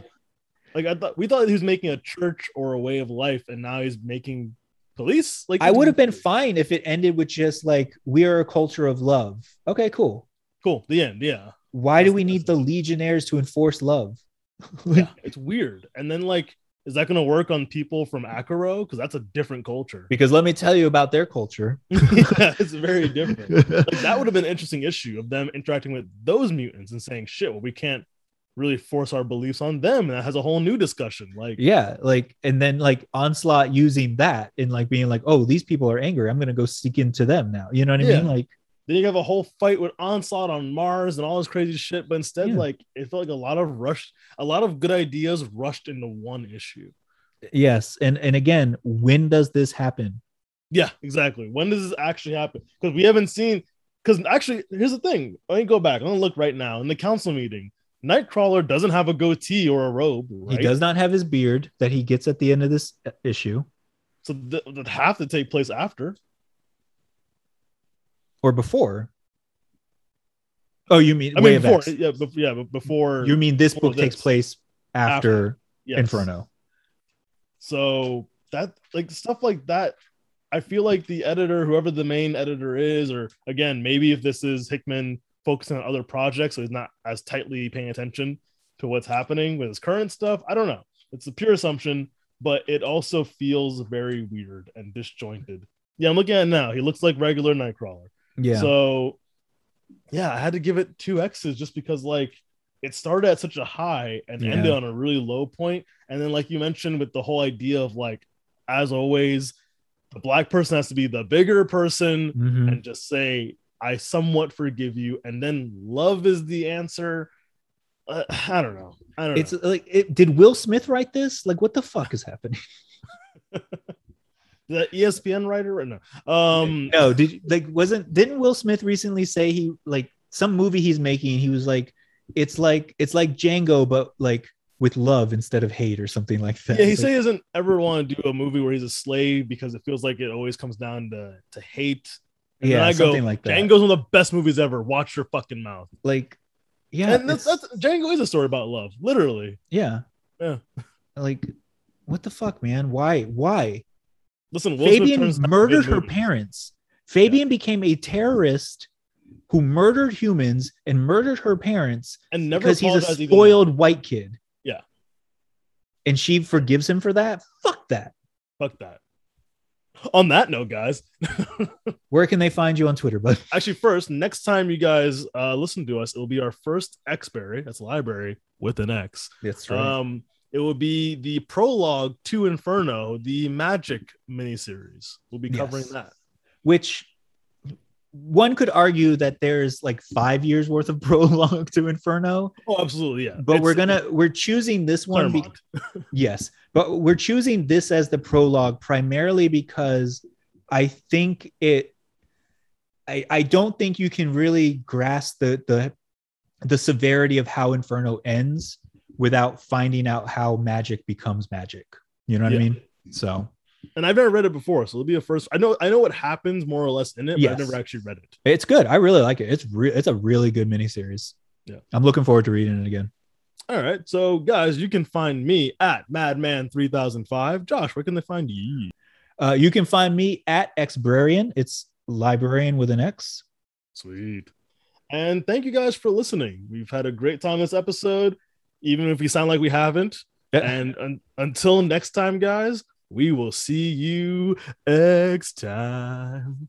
Speaker 2: Like I thought we thought he was making a church or a way of life, and now he's making police. Like
Speaker 3: I would have been fine if it ended with just like we are a culture of love. Okay, cool.
Speaker 2: cool. The end, yeah.
Speaker 3: Why do
Speaker 2: That's-
Speaker 3: we need the legionnaires to enforce love?
Speaker 2: yeah, it's weird. And then like, is that gonna work on people from Arakko? Because that's a different culture.
Speaker 3: because let me tell you about their culture.
Speaker 2: yeah, it's very different. Like that would have been an interesting issue of them interacting with those mutants and saying, "Shit, well, we can't really force our beliefs on them." And that has a whole new discussion. Like,
Speaker 3: yeah, like and then like onslaught using that and like being like, oh, these people are angry. I'm gonna go seek into them now. You know what I
Speaker 2: Yeah.
Speaker 3: mean? Like,
Speaker 2: then you have a whole fight with Onslaught on Mars and all this crazy shit. But instead,
Speaker 3: Yeah.
Speaker 2: like, it felt like a lot of rush, a lot of good ideas rushed into one issue.
Speaker 3: yes, and and again, when does this happen?
Speaker 2: Yeah, exactly. When does this actually happen? Because we haven't seen. Because actually, here's the thing. Let me go back. I'm gonna look right now in the council meeting. Nightcrawler doesn't have a goatee or a robe. Right?
Speaker 3: He does not have his beard that he gets at the end of this uh, issue
Speaker 2: So th- that have to take place after.
Speaker 3: Or before. Oh, you mean
Speaker 2: I mean, before.
Speaker 3: X.
Speaker 2: Yeah, bef- yeah, before.
Speaker 3: You mean this book takes place after,
Speaker 2: After, yes.
Speaker 3: Inferno?
Speaker 2: So that like stuff like that, I feel like the editor, whoever the main editor is, or again, maybe if this is Hickman focusing on other projects, so he's not as tightly paying attention to what's happening with his current stuff. I don't know. It's a pure assumption, but it also feels very weird and disjointed. Yeah, I'm looking at it now. He looks like regular Nightcrawler.
Speaker 3: Yeah.
Speaker 2: So yeah, I had to give it two X's just because like it started at such a high and
Speaker 3: Yeah.
Speaker 2: ended on a really low point. And then, like you mentioned, with the whole idea of like, as always, the black person has to be the bigger person
Speaker 3: Mhm.
Speaker 2: and just say, I somewhat forgive you. And then love is the answer. Uh, I don't know. I don't know.
Speaker 3: It's
Speaker 2: know.
Speaker 3: like, it, did Will Smith write this? Like, what the fuck is happening?
Speaker 2: The ESPN writer or no? Um,
Speaker 3: no, did like wasn't didn't Will Smith recently say he like some movie he's making? He was like, it's like it's like Django, but like with love instead of hate or something like that.
Speaker 2: Yeah, he
Speaker 3: Like,
Speaker 2: said he doesn't ever want to do a movie where he's a slave because it feels like it always comes down to to hate. And
Speaker 3: yeah,
Speaker 2: I go,
Speaker 3: something like that.
Speaker 2: Django's one of the best movies ever. Watch your fucking mouth.
Speaker 3: like, yeah,
Speaker 2: and that's, that's Django is a story about love, literally.
Speaker 3: yeah,
Speaker 2: Yeah.
Speaker 3: Like, what the fuck, man? Why? Why?
Speaker 2: Listen, Will
Speaker 3: Fabian murdered her parents. Fabian became a terrorist who murdered humans and murdered her parents
Speaker 2: and never
Speaker 3: because he's a
Speaker 2: apologized even
Speaker 3: spoiled white kid.
Speaker 2: Yeah.
Speaker 3: And she forgives him for that? Fuck that.
Speaker 2: Fuck that. On that note, guys,
Speaker 3: Where can they find you on Twitter, bud?
Speaker 2: actually, first, next time you guys uh, listen to us, it'll be our first Xbrary. That's library with an X.
Speaker 3: That's
Speaker 2: Um, it will be the prologue to Inferno, the Magik miniseries. We'll be covering
Speaker 3: Yes.
Speaker 2: that.
Speaker 3: Which one could argue that there's like five years worth of prologue to Inferno,
Speaker 2: Oh, absolutely, yeah.
Speaker 3: but we're gonna we're choosing this one. Be- yes, but we're choosing this as the prologue primarily because I think it. I I don't think you can really grasp the the the severity of how Inferno ends without finding out how Magik becomes Magik. You know what I mean? So
Speaker 2: and I've never read it before, so it'll be a first. I know, I know what happens more or less in it, but I've never actually read it.
Speaker 3: It's good. I really like it. It's re- it's a really good miniseries.
Speaker 2: Yeah.
Speaker 3: I'm looking forward to reading it again.
Speaker 2: All right, so guys, you can find me at Madman three thousand five. Josh, where can they find you?
Speaker 3: Uh, you can find me at Xbrarian. It's librarian with an X.
Speaker 2: Sweet. And thank you guys for listening. We've had a great time this episode, even if we sound like we haven't. And un- until next time, guys, we will see you next time.